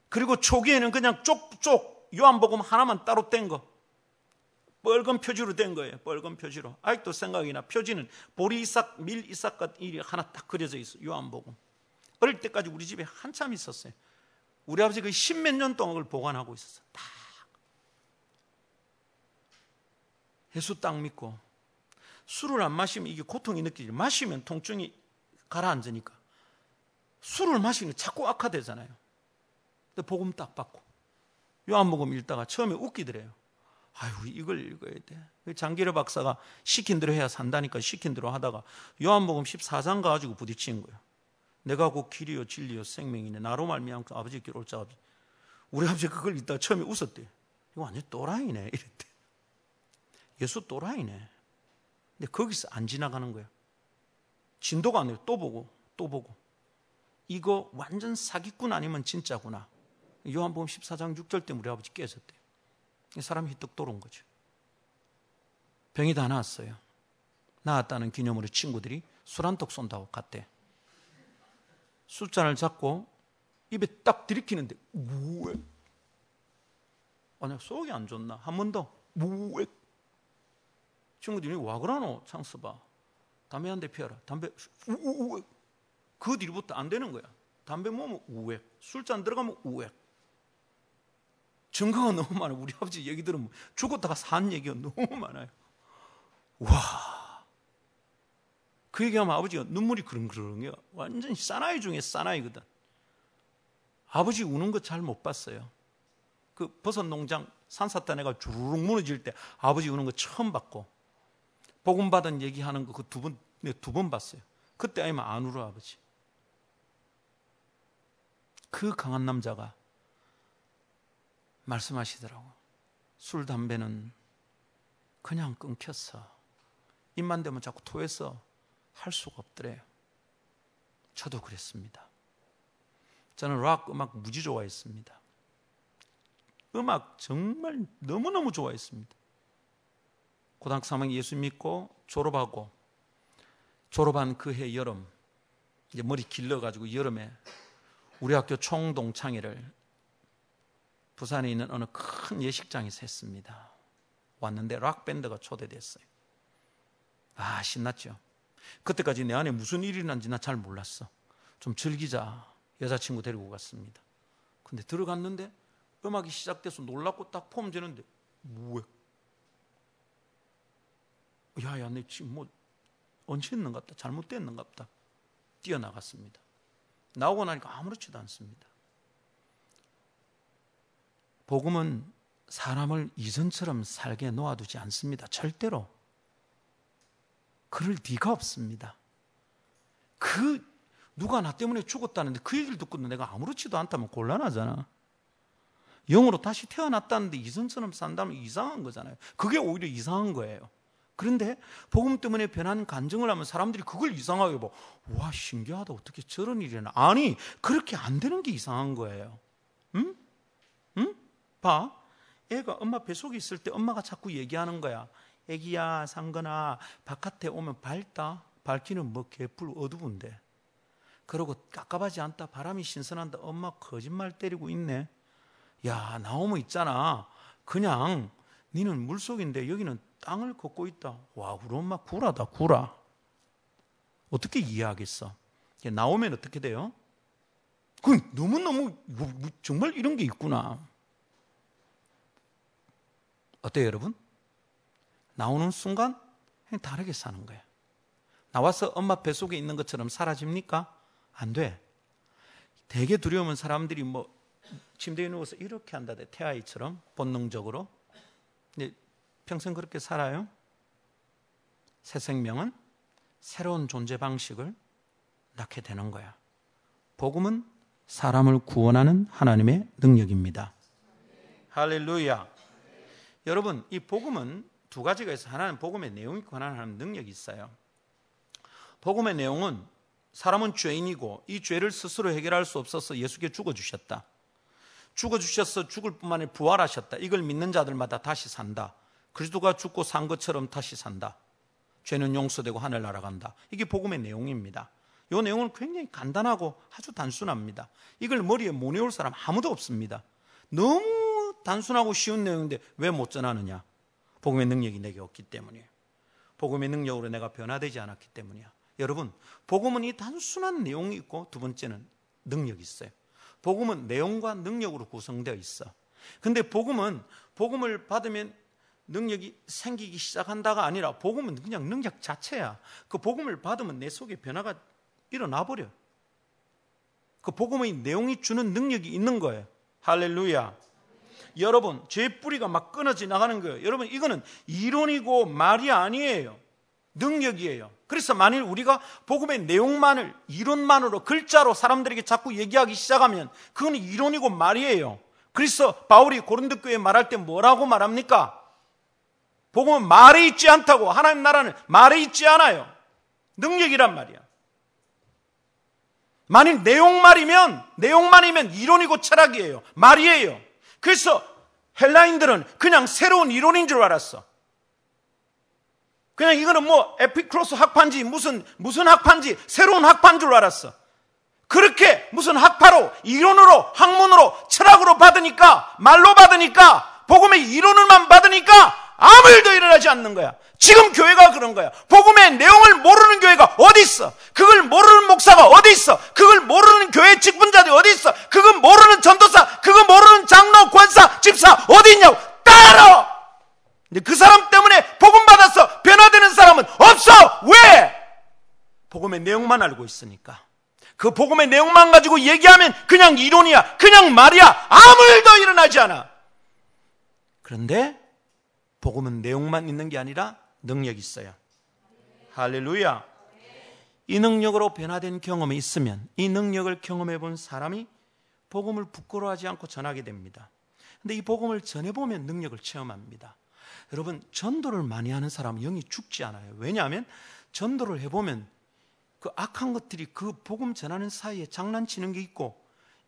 그리고 초기에는 그냥 쪽쪽 요한복음 하나만 따로 뗀 거. 빨간 표지로 된 거예요. 빨간 표지로. 아직도 생각이 나 표지는 보리 이삭, 밀 이삭 같은 일이 하나 딱 그려져 있어. 요한복음. 어릴 때까지 우리 집에 한참 있었어요. 우리 아버지가 그 십몇 년 동안 그걸 보관하고 있었어. 딱. 예수 딱 믿고 술을 안 마시면 이게 고통이 느끼지. 마시면 통증이 가라앉으니까. 술을 마시면 자꾸 악화되잖아요. 근데 복음 딱 받고 요한복음 읽다가 처음에 웃기더래요. 아유 이걸 읽어야 돼. 그 장기려 박사가 시킨 대로 해야 산다니까 시킨 대로 하다가 요한복음 14장 가지고 부딪힌 거예요. 내가 곧 길이요 진리요 생명이네. 나로 말미암아 아버지께 올 자가 우리 아버지 그걸 읽다가 처음에 웃었대. 이거 완전 또라이네 이랬대. 예수 또라이네. 근데 거기서 안 지나가는 거야. 진도가 아니고 또 보고 또 보고. 이거 완전 사기꾼 아니면 진짜구나. 요한복음 14장 6절 때 우리 아버지 깨졌대요. 사람이 휘떡 돌은 거죠. 병이 다 나았어요. 나았다는 기념으로 친구들이 술 한 턱 쏜다고 갔대. 술잔을 잡고 입에 딱 들이키는데 우에. 아니 속이 안 좋나? 한 번더 우에. 친구들이 와 그러노? 창스봐. 담배 한 대 피워라. 담배 우에 그 뒤부터 안 되는 거야. 담배 모으면 우에. 술잔 들어가면 우에 증거가 너무 많아요. 우리 아버지 얘기 들으면 죽었다가 산 얘기가 너무 많아요. 와. 그 얘기하면 아버지가 눈물이 그릉그릉해요. 완전 사나이 중에 사나이거든. 아버지 우는 거 잘 못 봤어요. 그 버섯 농장 산사탄 애가 주르륵 무너질 때 아버지 우는 거 처음 봤고 복음 받은 얘기하는 거 그 두 번, 네, 두 번 봤어요. 그때 아니면 안 울어 아버지. 그 강한 남자가 말씀하시더라고. 술, 담배는 그냥 끊겼어. 입만 대면 자꾸 토해서 할 수가 없더래요. 저도 그랬습니다. 저는 락 음악 무지 좋아했습니다. 음악 정말 너무너무 좋아했습니다. 고등학교 3학년 예수 믿고 졸업하고 졸업한 그 해 여름 이제 머리 길러가지고 여름에 우리 학교 총동창회를 부산에 있는 어느 큰 예식장에서 했습니다. 왔는데 락밴드가 초대됐어요. 아, 신났죠. 그때까지 내 안에 무슨 일이 난지 나 잘 몰랐어. 좀 즐기자. 여자친구 데리고 갔습니다. 근데 들어갔는데 음악이 시작돼서 놀랍고 딱 폼 재는데 뭐야? 야야 내 지금 뭐 언제 했는갑다 잘못됐는갑다 뛰어나갔습니다. 나오고 나니까 아무렇지도 않습니다. 복음은 사람을 이전처럼 살게 놓아두지 않습니다. 절대로. 그럴 리가 없습니다. 그 누가 나 때문에 죽었다는데 그 얘기를 듣고도 내가 아무렇지도 않다면 곤란하잖아. 영으로 다시 태어났다는데 이전처럼 산다면 이상한 거잖아요. 그게 오히려 이상한 거예요. 그런데 복음 때문에 변한 간증을 하면 사람들이 그걸 이상하게 봐. 와 신기하다. 어떻게 저런 일이 나. 아니 그렇게 안 되는 게 이상한 거예요. 응? 응? 봐. 애가 엄마 뱃속에 있을 때 엄마가 자꾸 얘기하는 거야. 애기야 상건아 바깥에 오면 밝다. 밝기는 뭐 개뿔 어두운데. 그러고 깝깝하지 않다. 바람이 신선한다. 엄마 거짓말 때리고 있네. 야 나오면 있잖아. 그냥 니는 물속인데 여기는 땅을 걷고 있다. 와 우리 엄마 구라다 구라. 어떻게 이해하겠어? 나오면 어떻게 돼요? 그 너무너무 정말 이런 게 있구나. 어때요, 여러분? 나오는 순간 다르게 사는 거예요. 나와서 엄마 뱃속에 있는 것처럼 사라집니까? 안 돼. 되게 두려우면 사람들이 뭐 침대에 누워서 이렇게 한다대 태아이처럼 본능적으로. 근데 평생 그렇게 살아요? 새 생명은 새로운 존재 방식을 낳게 되는 거야. 복음은 사람을 구원하는 하나님의 능력입니다. 할렐루야. 여러분, 이 복음은 두 가지가 있어. 하나는 복음의 내용이 관한 능력이 있어요. 복음의 내용은 사람은 죄인이고 이 죄를 스스로 해결할 수 없어서 예수께 죽어 주셨다. 죽어 주셔서 죽을 뿐만 아니라 부활하셨다. 이걸 믿는 자들마다 다시 산다. 그리스도가 죽고 산 것처럼 다시 산다. 죄는 용서되고 하늘 날아간다. 이게 복음의 내용입니다. 이 내용은 굉장히 간단하고 아주 단순합니다. 이걸 머리에 못 외울 사람 아무도 없습니다. 너무 단순하고 쉬운 내용인데 왜 못 전하느냐? 복음의 능력이 내게 없기 때문이에요. 복음의 능력으로 내가 변화되지 않았기 때문이야. 여러분, 복음은 이 단순한 내용이 있고 두 번째는 능력이 있어요. 복음은 내용과 능력으로 구성되어 있어. 근데 복음은 복음을 받으면 능력이 생기기 시작한다가 아니라 복음은 그냥 능력 자체야. 그 복음을 받으면 내 속에 변화가 일어나 버려. 그 복음의 내용이 주는 능력이 있는 거예요. 할렐루야. 여러분, 죄 뿌리가 막 끊어져 나가는 거예요. 여러분, 이거는 이론이고 말이 아니에요. 능력이에요. 그래서 만일 우리가 복음의 내용만을 이론만으로 글자로 사람들에게 자꾸 얘기하기 시작하면 그건 이론이고 말이에요. 그래서 바울이 고린도 교회에 말할 때 뭐라고 말합니까? 복음은 말에 있지 않다고 하나님 나라는 말에 있지 않아요. 능력이란 말이야. 만일 내용말이면 내용만이면 이론이고 철학이에요. 말이에요. 그래서 헬라인들은 그냥 새로운 이론인 줄 알았어. 그냥 이거는 뭐 에피크로스 학파인지 무슨 무슨 학파인지 새로운 학파인 줄 알았어. 그렇게 무슨 학파로 이론으로 학문으로 철학으로 받으니까 말로 받으니까 복음의 이론을만 받으니까 아무 일도 일어나지 않는 거야. 지금 교회가 그런 거야. 복음의 내용을 모르는 교회가 어디 있어? 그걸 모르는 목사가 어디 있어? 그걸 모르는 교회 직분자들이 어디 있어? 그걸 모르는 전도사, 그걸 모르는 장로, 권사, 집사 어디 있냐고 따라. 근데 그 사람 때문에 복음 받아서 변화되는 사람은 없어. 왜? 복음의 내용만 알고 있으니까. 그 복음의 내용만 가지고 얘기하면 그냥 이론이야. 그냥 말이야. 아무 일도 일어나지 않아. 그런데 복음은 내용만 있는 게 아니라 능력이 있어요. 할렐루야. 이 능력으로 변화된 경험이 있으면 이 능력을 경험해 본 사람이 복음을 부끄러워하지 않고 전하게 됩니다. 근데 이 복음을 전해 보면 능력을 체험합니다. 여러분, 전도를 많이 하는 사람은 영이 죽지 않아요. 왜냐하면 전도를 해보면 그 악한 것들이 그 복음 전하는 사이에 장난치는 게 있고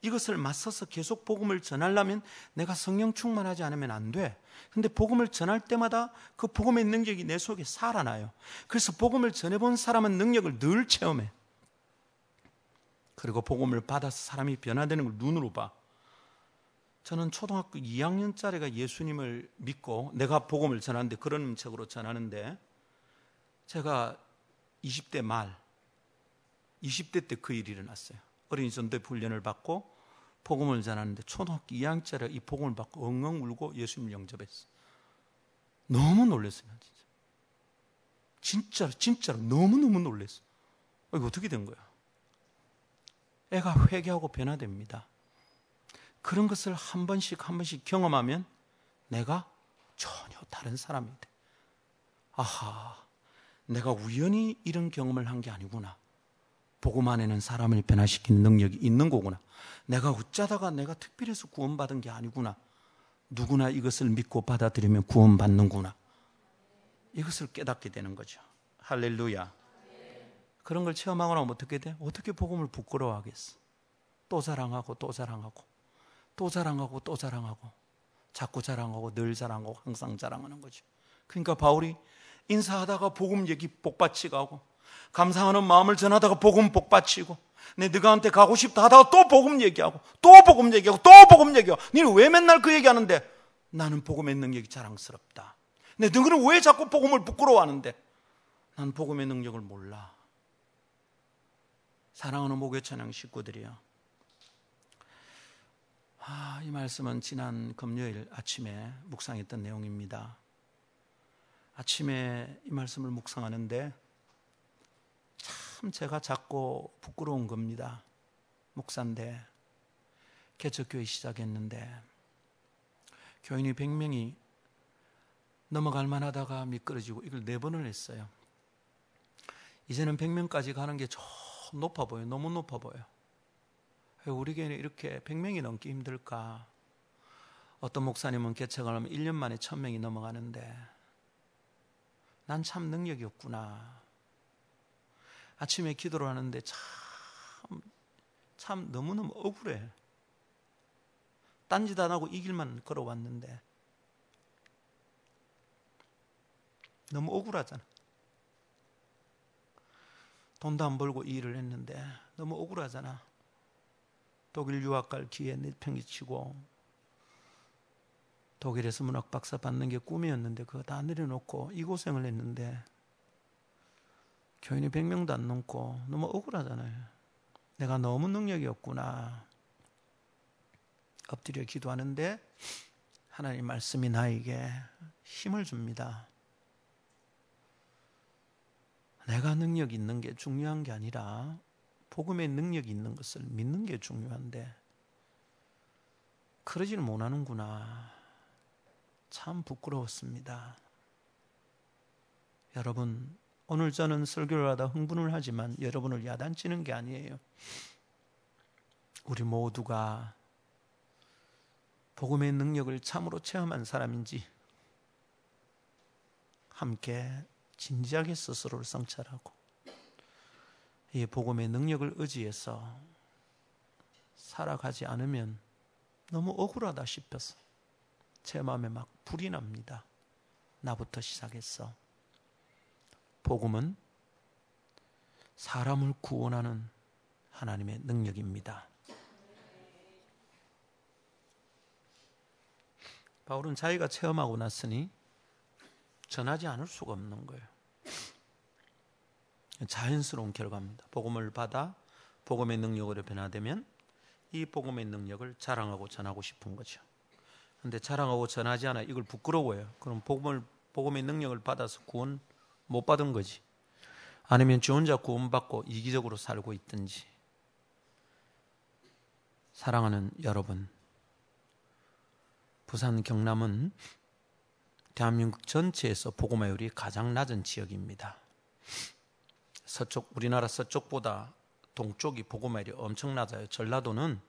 이것을 맞서서 계속 복음을 전하려면 내가 성령 충만하지 않으면 안 돼. 근데 복음을 전할 때마다 그 복음의 능력이 내 속에 살아나요. 그래서 복음을 전해본 사람은 능력을 늘 체험해. 그리고 복음을 받아서 사람이 변화되는 걸 눈으로 봐. 저는 초등학교 2학년짜리가 예수님을 믿고 내가 복음을 전하는데 그런 책으로 전하는데 제가 20대 말, 20대 때 그 일이 일어났어요. 어린이 전도의 훈련을 받고 복음을 전하는데 초등학교 2학년짜리가 이 복음을 받고 엉엉 울고 예수님을 영접했어. 너무 놀랐어요, 진짜. 진짜로, 진짜로 너무너무 놀랐어. 이거 어떻게 된 거야? 애가 회개하고 변화됩니다. 그런 것을 한 번씩 한 번씩 경험하면 내가 전혀 다른 사람이 돼. 아하, 내가 우연히 이런 경험을 한 게 아니구나. 복음 안에는 사람을 변화시키는 능력이 있는 거구나. 내가 어쩌다가 내가 특별해서 구원받은 게 아니구나. 누구나 이것을 믿고 받아들이면 구원받는구나. 이것을 깨닫게 되는 거죠. 할렐루야. 그런 걸 체험하고 나면 어떻게 돼? 어떻게 복음을 부끄러워하겠어? 또 자랑하고 또 자랑하고 또 자랑하고 또 자랑하고 자꾸 자랑하고 늘 자랑하고 항상 자랑하는 거죠. 그러니까 바울이 인사하다가 복음 얘기 복받치 가고 감사하는 마음을 전하다가 복음 복받치고 내 너가한테 가고 싶다 하다가 또 복음 얘기하고 또 복음 얘기하고 또 복음 얘기하고 너는 왜 맨날 그 얘기하는데 나는 복음의 능력이 자랑스럽다. 내 너는 왜 자꾸 복음을 부끄러워하는데 난 복음의 능력을 몰라. 사랑하는 목회 찬양 식구들이요. 아, 이 말씀은 지난 금요일 아침에 묵상했던 내용입니다. 아침에 이 말씀을 묵상하는데 참 제가 작고 부끄러운 겁니다. 목사인데 개척교회 시작했는데 교인이 100명이 넘어갈 만하다가 미끄러지고 이걸 네 번을 했어요. 이제는 100명까지 가는 게 좀 높아 보여요. 너무 높아 보여요. 우리 교회는 이렇게 100명이 넘기 힘들까? 어떤 목사님은 개척을 하면 1년 만에 1000명이 넘어가는데 난 참 능력이 없구나. 아침에 기도를 하는데 참, 참 너무너무 억울해. 딴짓 안 하고 이 길만 걸어왔는데 너무 억울하잖아. 돈도 안 벌고 이 일을 했는데 너무 억울하잖아. 독일 유학 갈 기회 내팽이 치고 독일에서 문학 박사 받는 게 꿈이었는데 그거 다 내려놓고 이 고생을 했는데 교인이 100명도 안 넘고 너무 억울하잖아요. 내가 너무 능력이 없구나. 엎드려 기도하는데 하나님 말씀이 나에게 힘을 줍니다. 내가 능력 있는 게 중요한 게 아니라 복음의 능력이 있는 것을 믿는 게 중요한데 그러지는 못하는구나. 참 부끄러웠습니다. 여러분, 오늘 저는 설교를 하다 흥분을 하지만 여러분을 야단치는 게 아니에요. 우리 모두가 복음의 능력을 참으로 체험한 사람인지 함께 진지하게 스스로를 성찰하고 이 복음의 능력을 의지해서 살아가지 않으면 너무 억울하다 싶어서 제 마음에 막 불이 납니다. 나부터 시작했어. 복음은 사람을 구원하는 하나님의 능력입니다. 바울은 자기가 체험하고 났으니 전하지 않을 수가 없는 거예요. 자연스러운 결과입니다. 복음을 받아 복음의 능력으로 변화되면 이 복음의 능력을 자랑하고 전하고 싶은 거죠. 근데 자랑하고 전하지 않아 이걸 부끄러워요. 그럼 복음을 복음의 능력을 받아서 구원 못 받은 거지. 아니면 지 혼자 구원받고 이기적으로 살고 있든지. 사랑하는 여러분, 부산 경남은 대한민국 전체에서 복음화율이 가장 낮은 지역입니다. 서쪽 우리나라 서쪽보다 동쪽이 복음화율이 엄청 낮아요. 전라도는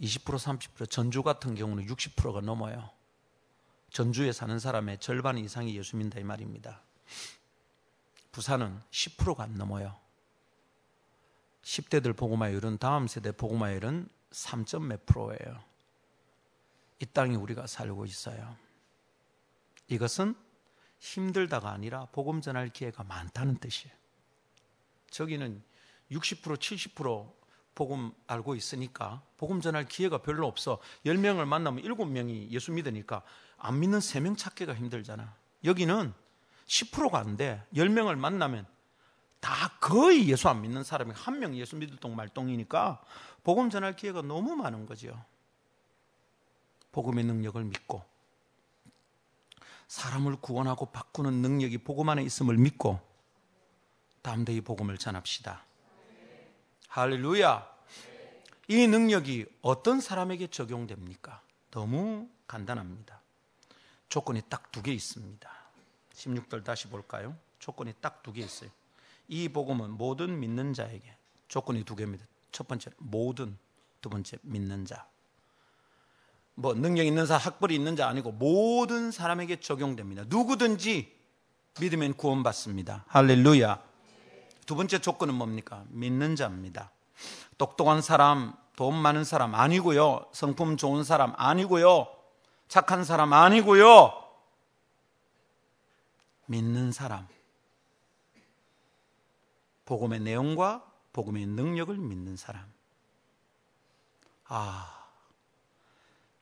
20% 30% 전주 같은 경우는 60%가 넘어요. 전주에 사는 사람의 절반 이상이 예수 믿는다 이 말입니다. 부산은 10%가 안 넘어요. 10대들 복음화율은 다음 세대 복음화율은 3점 몇 프로예요. 이 땅에 우리가 살고 있어요. 이것은 힘들다가 아니라 복음 전할 기회가 많다는 뜻이에요. 저기는 60% 70% 복음 알고 있으니까 복음 전할 기회가 별로 없어. 10명을 만나면 7명이 예수 믿으니까 안 믿는 3명 찾기가 힘들잖아. 여기는 10%가 안 돼. 10명을 만나면 다 거의 예수 안 믿는 사람이 한 명 예수 믿을 동 말동이니까 복음 전할 기회가 너무 많은 거죠. 복음의 능력을 믿고 사람을 구원하고 바꾸는 능력이 복음 안에 있음을 믿고 담대히 복음을 전합시다. 할렐루야. 이 능력이 어떤 사람에게 적용됩니까? 너무 간단합니다. 조건이 딱 두 개 있습니다. 16절 다시 볼까요? 조건이 딱 두 개 있어요. 이 복음은 모든 믿는 자에게 조건이 두 개입니다. 첫 번째 모든, 두 번째 믿는 자. 뭐 능력 있는 자, 학벌이 있는 자 아니고 모든 사람에게 적용됩니다. 누구든지 믿으면 구원받습니다. 할렐루야. 두 번째 조건은 뭡니까? 믿는 자입니다. 똑똑한 사람, 돈 많은 사람 아니고요. 성품 좋은 사람 아니고요. 착한 사람 아니고요. 믿는 사람. 복음의 내용과 복음의 능력을 믿는 사람. 아,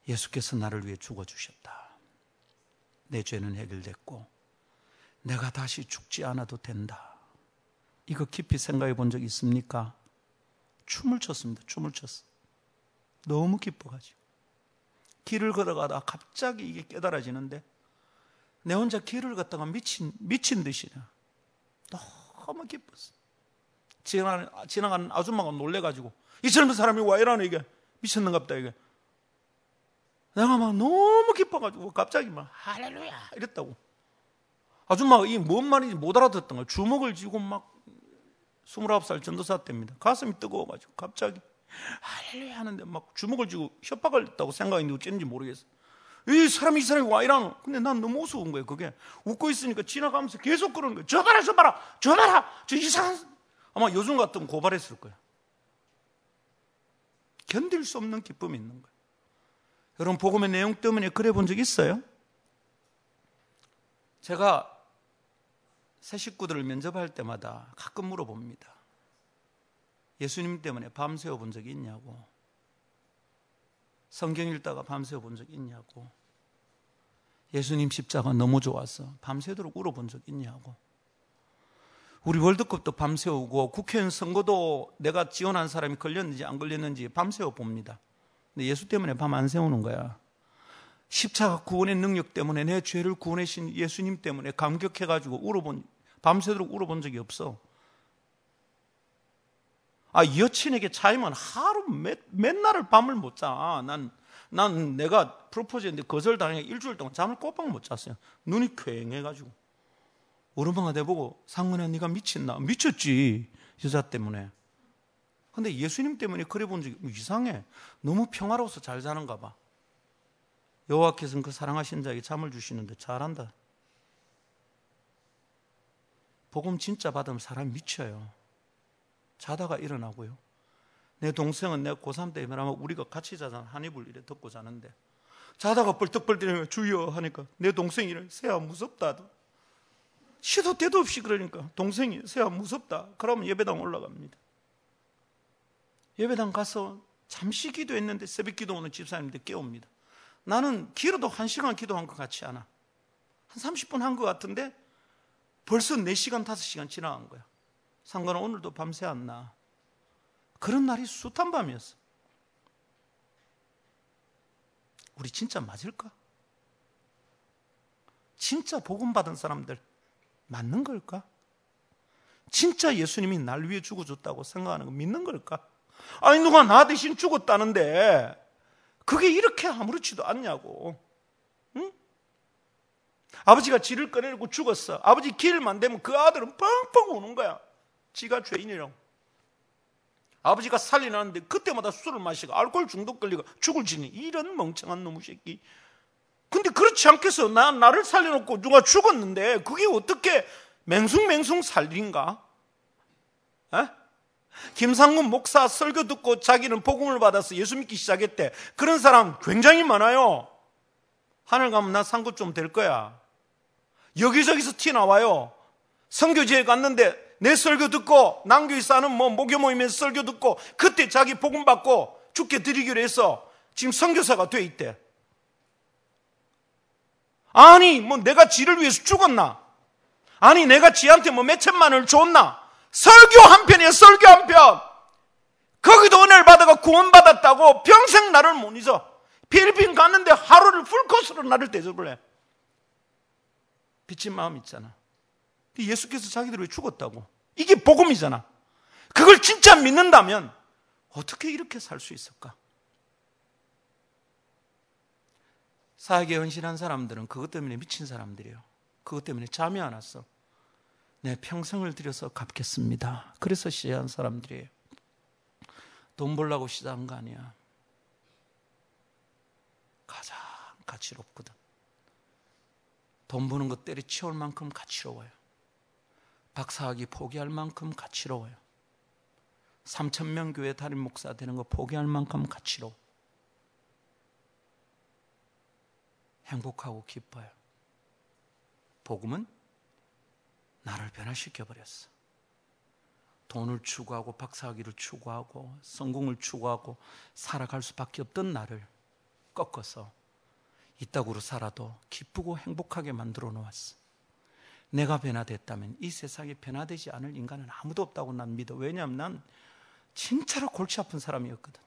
예수께서 나를 위해 죽어주셨다. 내 죄는 해결됐고, 내가 다시 죽지 않아도 된다. 이거 깊이 생각해 본 적 있습니까? 춤을 췄습니다. 춤을 췄어. 너무 기뻐가지고. 길을 걸어가다 갑자기 이게 깨달아지는데, 내 혼자 길을 걷다가 미친, 미친 듯이나. 너무 기뻤어. 지나가는, 지나가는 아줌마가 놀래가지고 이 젊은 사람이 와 이러는 이게? 미쳤는갑다 이게. 내가 막 너무 기뻐가지고 갑자기 막 할렐루야! 이랬다고. 아줌마가 이 뭔 말인지 못 알아듣던 거야. 주먹을 쥐고 막 29살 전도사 때입니다. 가슴이 뜨거워가지고 갑자기 할렐루야 하는데 막 주먹을 쥐고 협박을 했다고 생각했는데 어쩐지 모르겠어 이 사람이 이 사람이 와 이러는 근데 난 너무 우스운 거예요 그게 웃고 있으니까 지나가면서 계속 그러는 거예요 저 봐라 저 봐라 저 봐라 저 이상한 아마 요즘 같으면 고발했을 거예요. 견딜 수 없는 기쁨이 있는 거예요. 여러분, 복음의 내용 때문에 그래 본 적 있어요? 제가 새 식구들을 면접할 때마다 가끔 물어봅니다. 예수님 때문에 밤새워 본 적이 있냐고. 성경 읽다가 밤새워 본 적이 있냐고. 예수님 십자가 너무 좋아서 밤새도록 울어본 적 있냐고. 우리 월드컵도 밤새우고 국회의원 선거도 내가 지원한 사람이 걸렸는지 안 걸렸는지 밤새워 봅니다. 근데 예수 때문에 밤 안 세우는 거야. 십자가 구원의 능력 때문에 내 죄를 구원하신 예수님 때문에 감격해가지고 울어본, 밤새도록 울어본 적이 없어. 아, 여친에게 차이면 하루 몇, 맨날을 밤을 못 자. 난, 난 내가 프로포즈 했는데 거절당해 일주일 동안 잠을 꼬박 못 잤어요. 눈이 퀭해가지고. 오르방아 내보고 상은아 네가 미쳤나? 미쳤지 여자 때문에. 근데 예수님 때문에 그래 본 적이 이상해. 너무 평화로워서 잘 사는가 봐. 여호와께서는 그 사랑하신 자에게 잠을 주시는데 잘한다. 복음 진짜 받으면 사람 미쳐요. 자다가 일어나고요. 내 동생은 내 고3 때 말하면 우리가 같이 자잖아. 한 이불 이래 덮고 자는데. 자다가 벌떡벌떡 주여 하니까 내 동생이 래 새야 무섭다. 시도 때도 없이 그러니까 동생이 세야 무섭다. 그러면 예배당 올라갑니다. 예배당 가서 잠시 기도했는데 새벽 기도 오는 집사님들 깨웁니다. 나는 길어도 한 시간 기도한 것 같지 않아. 한 30분 한 것 같은데 벌써 4시간, 5시간 지나간 거야. 상관은 오늘도 밤새 안 나. 그런 날이 숱한 밤이었어. 우리 진짜 맞을까? 진짜 복음 받은 사람들 맞는 걸까? 진짜 예수님이 날 위해 죽어줬다고 생각하는 거 믿는 걸까? 아니, 누가 나 대신 죽었다는데, 그게 이렇게 아무렇지도 않냐고. 응? 아버지가 지를 꺼내고 죽었어. 아버지 길만 되면 그 아들은 펑펑 우는 거야. 지가 죄인이라고. 아버지가 살리나는데 그때마다 술을 마시고 알코올 중독 걸리고 죽을 지니 이런 멍청한 놈의 새끼. 근데 그렇지 않겠어. 나, 나를 살려놓고 누가 죽었는데 그게 어떻게 맹숭맹숭 살린가? 에? 김상문 목사 설교 듣고 자기는 복음을 받아서 예수 믿기 시작했대. 그런 사람 굉장히 많아요. 하늘 가면 나 상급 좀 될 거야. 여기저기서 티 나와요. 성교지에 갔는데 내 설교 듣고 남교에 사는 뭐 목요 모임에서 설교 듣고 그때 자기 복음 받고 죽게 드리기로 해서 지금 성교사가 돼 있대. 아니, 뭐 내가 지를 위해서 죽었나? 아니, 내가 지한테 뭐 몇천만을 줬나? 설교 한 편이에요, 설교 한 편. 거기도 은혜를 받아가 구원받았다고 평생 나를 못 잊어. 필리핀 갔는데 하루를 풀코스로 나를 대접을 해. 비친 마음 있잖아. 예수께서 자기들 왜 죽었다고? 이게 복음이잖아. 그걸 진짜 믿는다면 어떻게 이렇게 살 수 있을까? 사역에 헌신한 사람들은 그것 때문에 미친 사람들이에요. 그것 때문에 잠이 안 왔어. 내 평생을 들여서 갚겠습니다. 그래서 시한 사람들이에요. 돈 벌라고 시작한 거 아니야. 가장 가치롭거든. 돈 버는 거 때려치울 만큼 가치로워요. 박사학위 포기할 만큼 가치로워요. 3천 명 교회 담임 목사 되는 거 포기할 만큼 가치로 행복하고 기뻐요. 복음은 나를 변화시켜 버렸어. 돈을 추구하고 박사학위를 추구하고 성공을 추구하고 살아갈 수밖에 없던 나를 꺾어서 이따구로 살아도 기쁘고 행복하게 만들어 놓았어. 내가 변화됐다면 이 세상에 변화되지 않을 인간은 아무도 없다고 난 믿어. 왜냐하면 난 진짜로 골치 아픈 사람이었거든.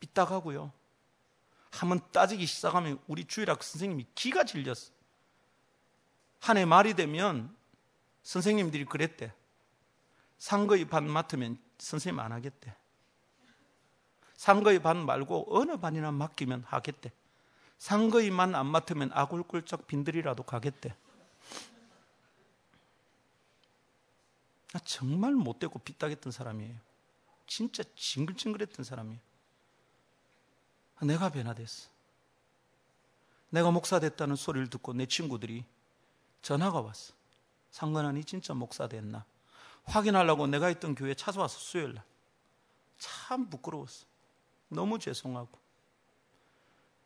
삐딱하고요. 한번 따지기 시작하면 우리 주일학 선생님이 기가 질렸어. 한 해 말이 되면 선생님들이 그랬대. 상거의 반 맡으면 선생님 안 하겠대. 상거의 반 말고 어느 반이나 맡기면 하겠대. 상거의만 안 맡으면 아굴꿀쩍 빈들이라도 가겠대. 나 정말 못되고 빗딱했던 사람이에요. 진짜 징글징글했던 사람이에요. 내가 변화됐어. 내가 목사 됐다는 소리를 듣고 내 친구들이 전화가 왔어. 상관하니 진짜 목사 됐나? 확인하려고 내가 있던 교회 찾아와서 수요일 날. 참 부끄러웠어. 너무 죄송하고.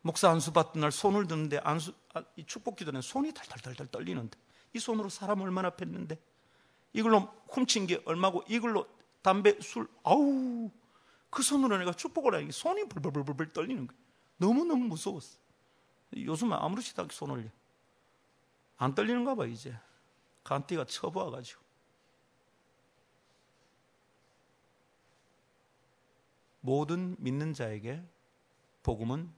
목사 안수 받던 날 손을 드는데 안수, 아, 이 축복 기도는 손이 달달달달 떨리는데 이 손으로 사람 얼마나 뵀는데 이걸로 훔친 게 얼마고 이걸로 담배, 술, 아우 그 손으로 내가 축복을 하니 손이 벌벌벌벌 떨리는 거야. 너무너무 무서웠어. 요즘은 아무렇지도 않게 손 올려. 안 떨리는가 봐 이제. 간띠가 쳐부어가지고. 모든 믿는 자에게 복음은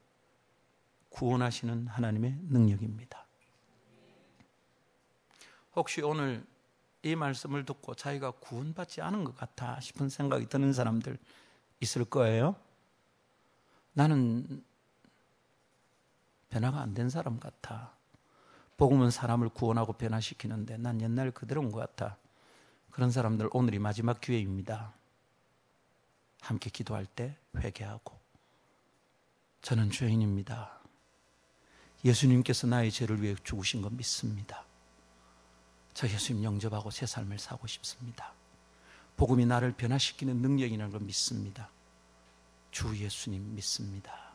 구원하시는 하나님의 능력입니다. 혹시 오늘 이 말씀을 듣고 자기가 구원받지 않은 것 같아 싶은 생각이 드는 사람들 있을 거예요. 나는 변화가 안 된 사람 같아. 복음은 사람을 구원하고 변화시키는데 난 옛날 그대로인 것 같아. 그런 사람들 오늘이 마지막 기회입니다. 함께 기도할 때 회개하고 저는 죄인입니다. 예수님께서 나의 죄를 위해 죽으신 거 믿습니다. 저 예수님 영접하고 새 삶을 사고 싶습니다. 복음이 나를 변화시키는 능력이라는 걸 믿습니다. 주 예수님 믿습니다.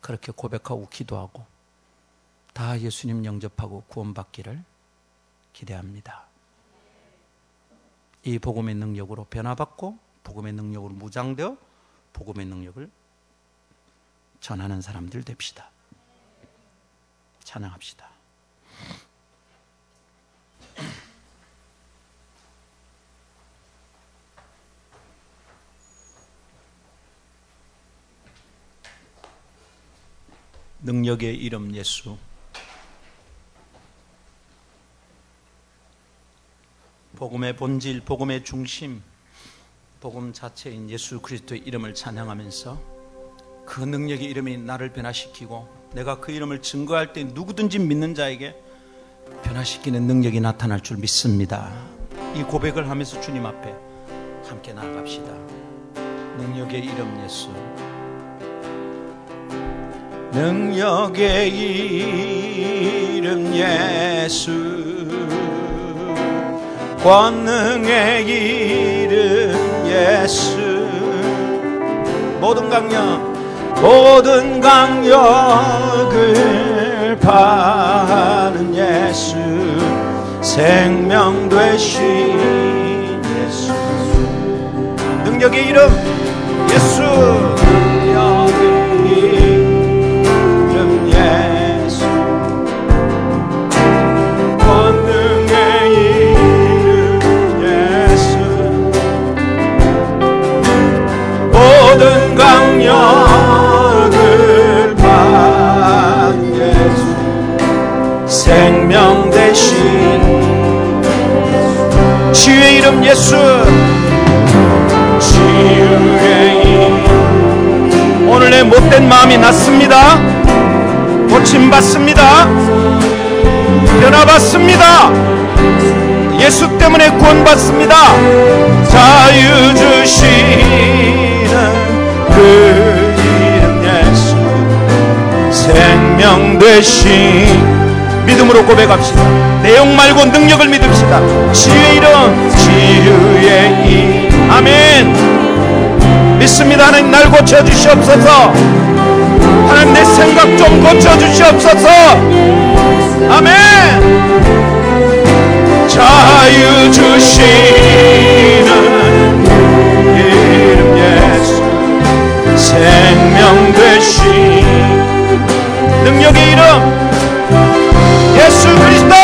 그렇게 고백하고 기도하고 다 예수님 영접하고 구원받기를 기대합니다. 이 복음의 능력으로 변화받고 복음의 능력으로 무장되어 복음의 능력을 전하는 사람들 됩시다. 찬양합시다. 능력의 이름 예수. 복음의 본질, 복음의 중심, 복음 자체인 예수 그리스도의 이름을 찬양하면서 그 능력의 이름이 나를 변화시키고 내가 그 이름을 증거할 때 누구든지 믿는 자에게 변화시키는 능력이 나타날 줄 믿습니다. 이 고백을 하면서 주님 앞에 함께 나아갑시다. 능력의 이름 예수. 능력의 이름 예수 권능의 이름 예수 모든 강력 모든 강력을 파는 예수 생명 되신 예수. 능력의 이름 예수 예수 때문에 구원받습니다. 자유 주시는 그 이름 예수 생명 되신 믿음으로 고백합시다. 내용 말고 능력을 믿읍시다. 치유의 이름, 치유의 이 아멘. 믿습니다. 하나님 날 고쳐 주시옵소서. 하나님 내 생각 좀 고쳐 주시옵소서. 아멘. 자유 주시는 이름 예수 생명 되신 능력의 이름 예수 그리스도.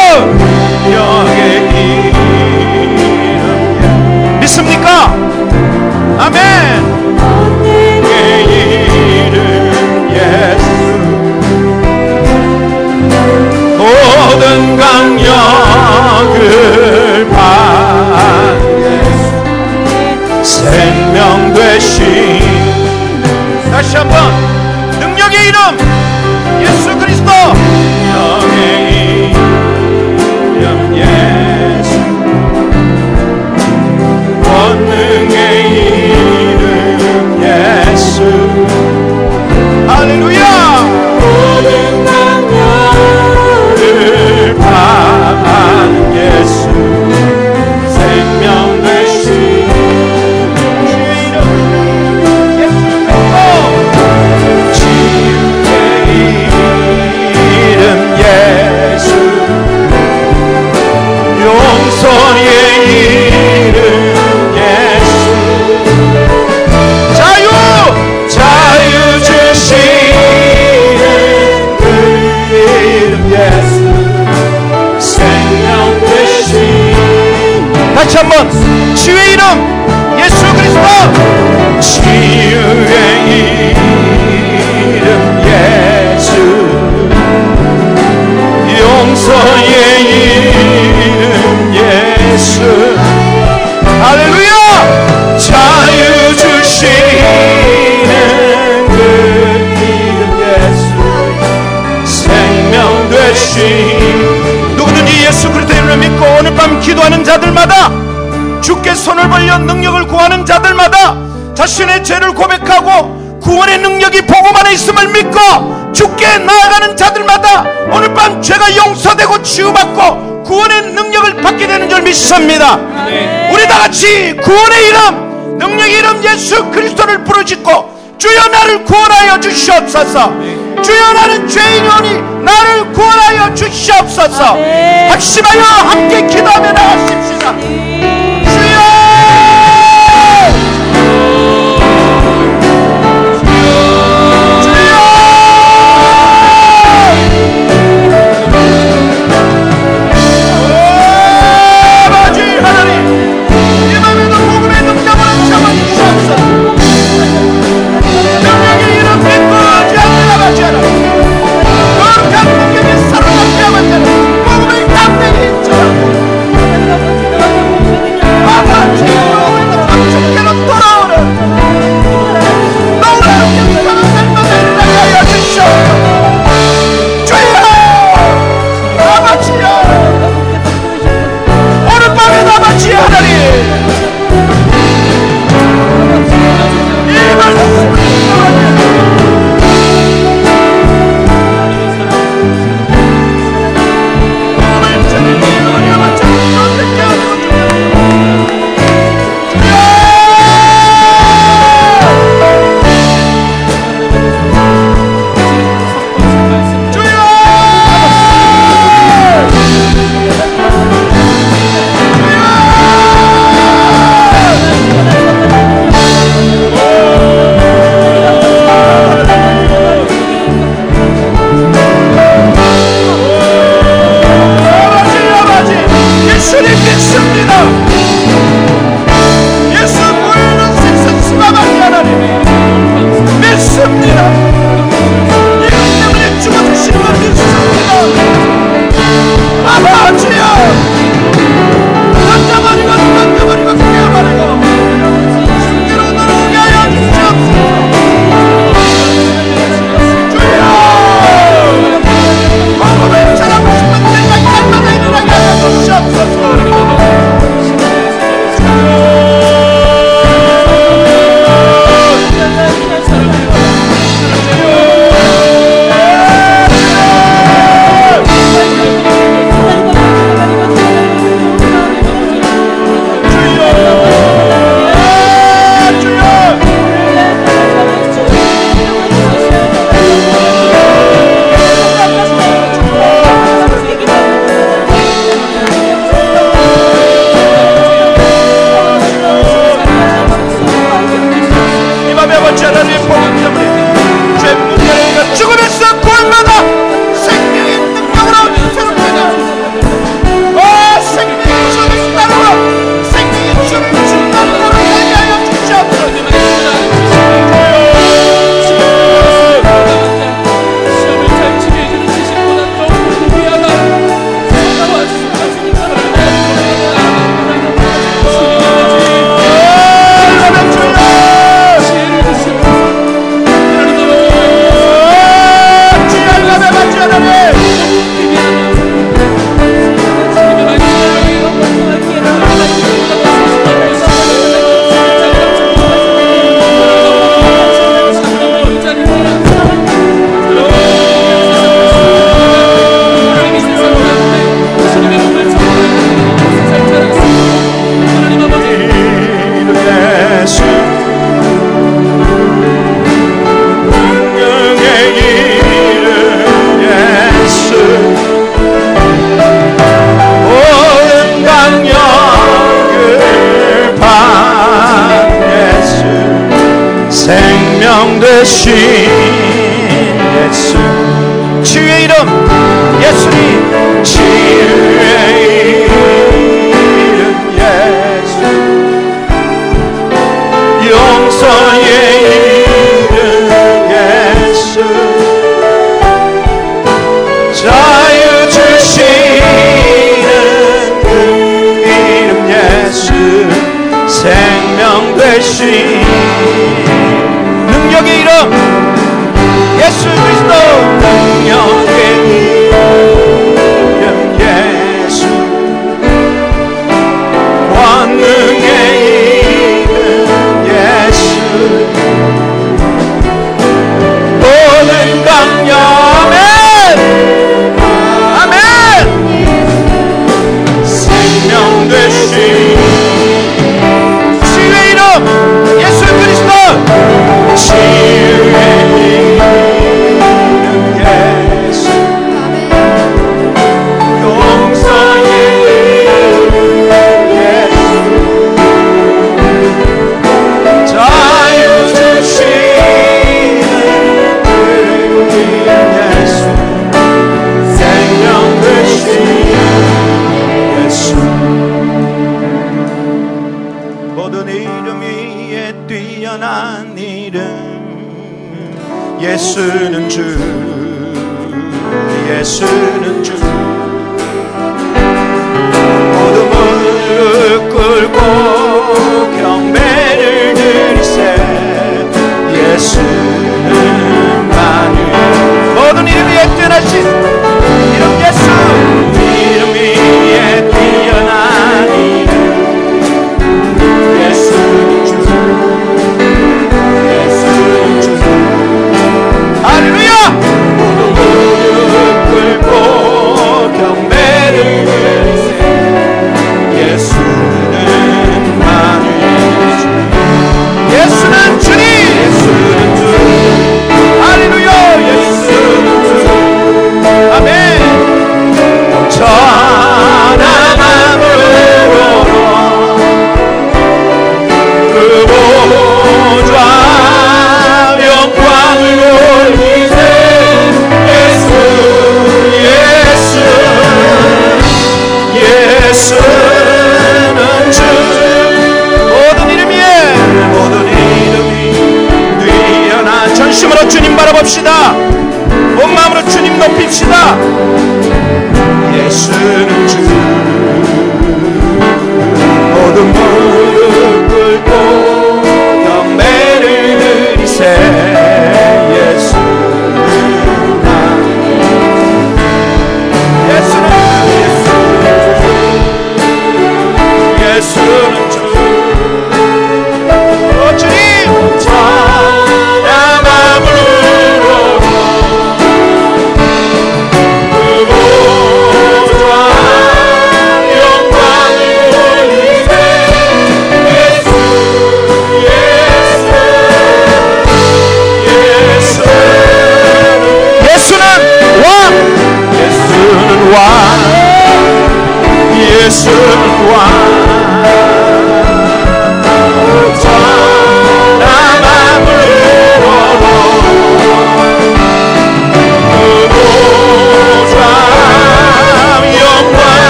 영의 이름 믿습니까? 아멘. 의이 강력을 받게. 생명 되신. 다시 한번. 능력의 이름 이 구원의 이름, 능력의 이름 예수 그리스도를 부르짖고 주여 나를 구원하여 주시옵소서. 주여 나는 죄인이오니 나를 구원하여 주시옵소서. 확심하여 함께 기도하며 나가십시다.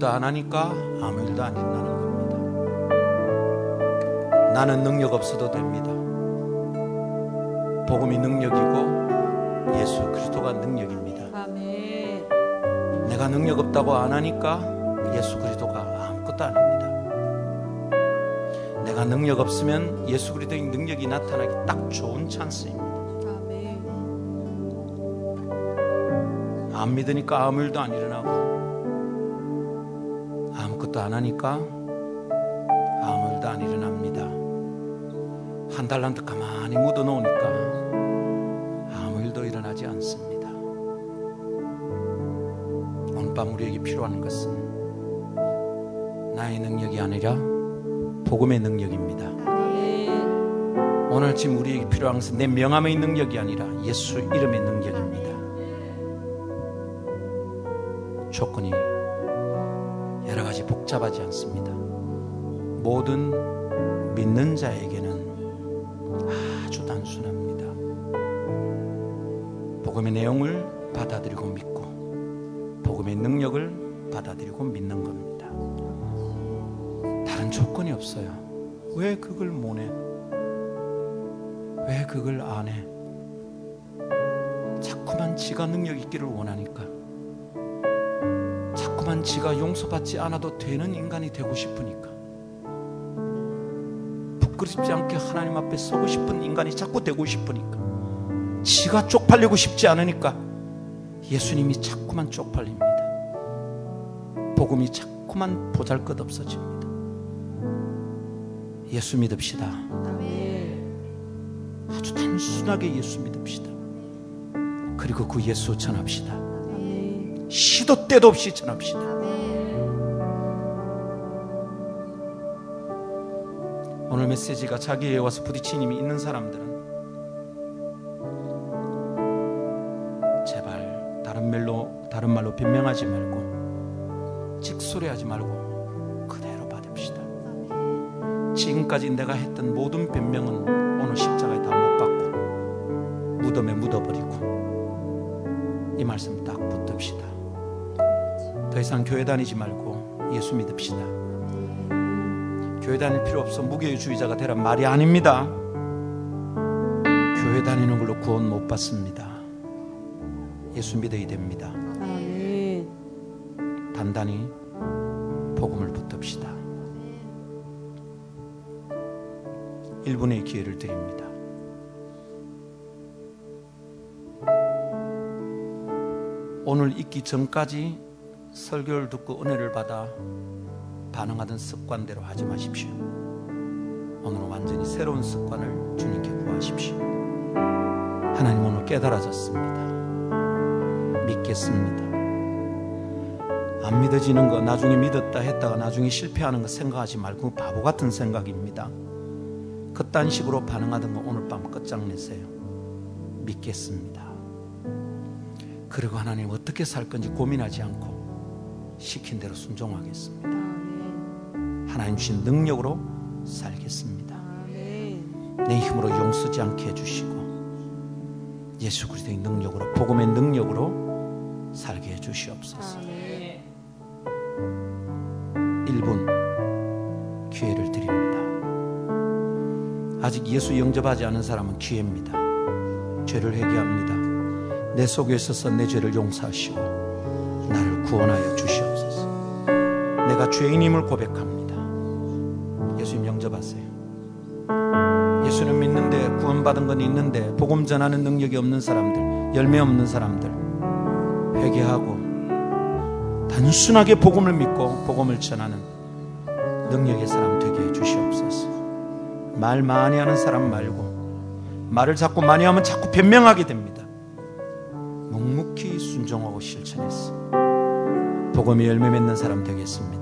아무것도 안 하니까 아무 일도 안 일어나는 겁니다. 나는 능력 없어도 됩니다. 복음이 능력이고 예수 그리스도가 능력입니다. 아멘. 내가 능력 없다고 안 하니까 예수 그리스도가 아무것도 아닙니다. 내가 능력 없으면 예수 그리스도의 능력이 나타나기 딱 좋은 찬스입니다. 아멘. 안 믿으니까 아무 일도 안 일어나고 아무것도 안 하니까 아무 일도 안 일어납니다. 한 달란트 가만히 묻어 놓으니까 아무 일도 일어나지 않습니다. 오늘 밤 우리에게 필요한 것은 나의 능력이 아니라 복음의 능력입니다. 오늘 지금 우리에게 필요한 것은 내 명함의 능력이 아니라 예수 이름의 능력입니다. 다른 조건이 없어요. 왜 그걸 못해? 왜 그걸 안 해? 자꾸만 지가 능력 있기를 원하니까. 자꾸만 지가 용서받지 않아도 되는 인간이 되고 싶으니까. 부끄럽지 않게 하나님 앞에 서고 싶은 인간이 자꾸 되고 싶으니까. 지가 쪽팔리고 싶지 않으니까 예수님이 자꾸만 쪽팔립니다. 복음이 자꾸만 보잘 것 없어집니다. 예수 믿읍시다. 아주 단순하게 예수 믿읍시다. 그리고 그 예수 전합시다. 시도 때도 없이 전합시다. 오늘 메시지가 자기에 와서 부딪힌 힘이 있는 사람들은 제발 다른 말로 다른 말로 변명하지 말고 직소리하지 말고 지금까지 내가 했던 모든 변명은 오늘 십자가에 다 못 박고 무덤에 묻어버리고 이 말씀 딱 붙듭시다. 더 이상 교회 다니지 말고 예수 믿읍시다. 교회 다닐 필요 없어 무교주의자가 되란 말이 아닙니다. 교회 다니는 걸로 구원 못 받습니다. 예수 믿어야 됩니다. 단단히 1분의 기회를 드립니다. 오늘 있기 전까지 설교를 듣고 은혜를 받아 반응하던 습관대로 하지 마십시오. 오늘은 완전히 새로운 습관을 주님께 구하십시오. 하나님 오늘 깨달아졌습니다. 믿겠습니다. 안 믿어지는 거 나중에 믿었다 했다가 나중에 실패하는 거 생각하지 말고 바보 같은 생각입니다. 그딴 식으로 반응하던 거 오늘 밤 끝장내세요. 믿겠습니다. 그리고 하나님 어떻게 살 건지 고민하지 않고 시킨 대로 순종하겠습니다. 하나님 주신 능력으로 살겠습니다. 내 힘으로 용서지 않게 해주시고 예수 그리스도의 능력으로 복음의 능력으로 살게 해주시옵소서. 아멘. 1분 아직 예수 영접하지 않은 사람은 기회입니다. 죄를 회개합니다. 내 속에 있어서 내 죄를 용서하시고 나를 구원하여 주시옵소서. 내가 죄인임을 고백합니다. 예수님 영접하세요. 예수님 믿는데 구원받은 건 있는데 복음 전하는 능력이 없는 사람들, 열매 없는 사람들 회개하고 단순하게 복음을 믿고 복음을 전하는 능력의 사람 주시옵소서. 말 많이 하는 사람 말고 말을 자꾸 많이 하면 자꾸 변명하게 됩니다. 묵묵히 순종하고 실천해서 복음이 열매 맺는 사람 되겠습니다.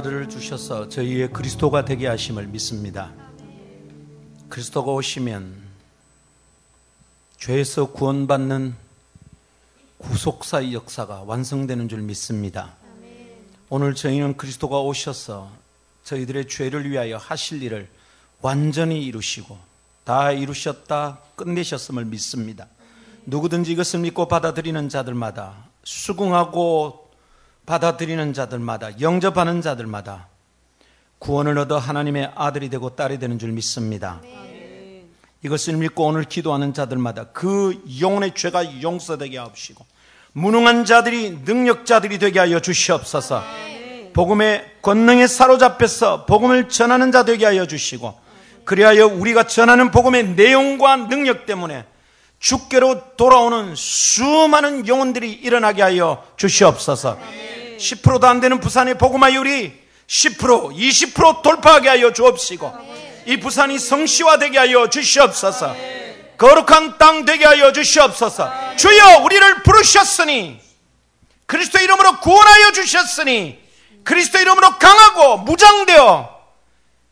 아들을 주셔서 저희의 그리스도가 되게 하심을 믿습니다. 그리스도가 오시면 죄에서 구원받는 구속사의 역사가 완성되는 줄 믿습니다. 오늘 저희는 그리스도가 오셔서 저희들의 죄를 위하여 하실 일을 완전히 이루시고 다 이루셨다 끝내셨음을 믿습니다. 누구든지 이것을 믿고 받아들이는 자들마다 수긍하고 받아들이는 자들마다 영접하는 자들마다 구원을 얻어 하나님의 아들이 되고 딸이 되는 줄 믿습니다. 이것을 믿고 오늘 기도하는 자들마다 그 영혼의 죄가 용서되게 하옵시고 무능한 자들이 능력자들이 되게 하여 주시옵소서. 복음의 권능에 사로잡혀서 복음을 전하는 자 되게 하여 주시고 그리하여 우리가 전하는 복음의 내용과 능력 때문에 주께로 돌아오는 수많은 영혼들이 일어나게 하여 주시옵소서. 10%도 안 되는 부산의 복음화율이 10%, 20% 돌파하게 하여 주옵시고 이 부산이 성시화되게 하여 주시옵소서. 거룩한 땅 되게 하여 주시옵소서. 주여 우리를 부르셨으니 그리스도 이름으로 구원하여 주셨으니 그리스도 이름으로 강하고 무장되어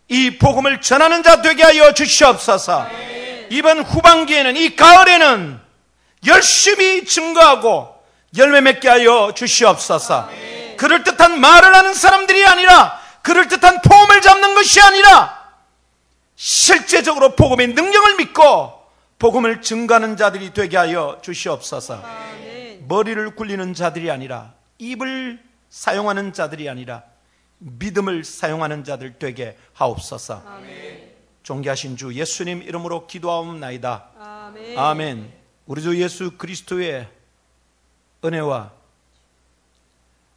이 복음을 전하는 자 되게 하여 주시옵소서. 이번 후반기에는 이 가을에는 열심히 증거하고 열매 맺게 하여 주시옵소서. 그럴 듯한 말을 하는 사람들이 아니라 그럴 듯한 폼을 잡는 것이 아니라 실제적으로 복음의 능력을 믿고 복음을 증가하는 자들이 되게 하여 주시옵소서. 머리를 굴리는 자들이 아니라 입을 사용하는 자들이 아니라 믿음을 사용하는 자들 되게 하옵소서. 존귀하신 주 예수님 이름으로 기도하옵나이다. 아멘. 아멘. 우리 주 예수 그리스도의 은혜와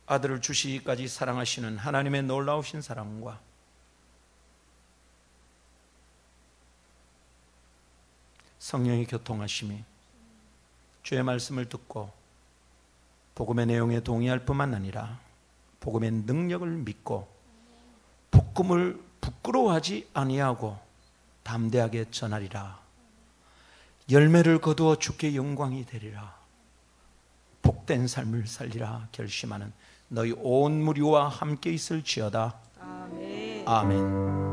아들을 주시기까지 사랑하시는 하나님의 놀라우신 사랑과 성령의 교통하심이 주의 말씀을 듣고 복음의 내용에 동의할 뿐만 아니라 복음의 능력을 믿고 복음을 부끄러워하지 아니하고 담대하게 전하리라. 열매를 거두어 주께 영광이 되리라. 복된 삶을 살리라 결심하는 너희 온 무리와 함께 있을지어다. 아멘. 아멘.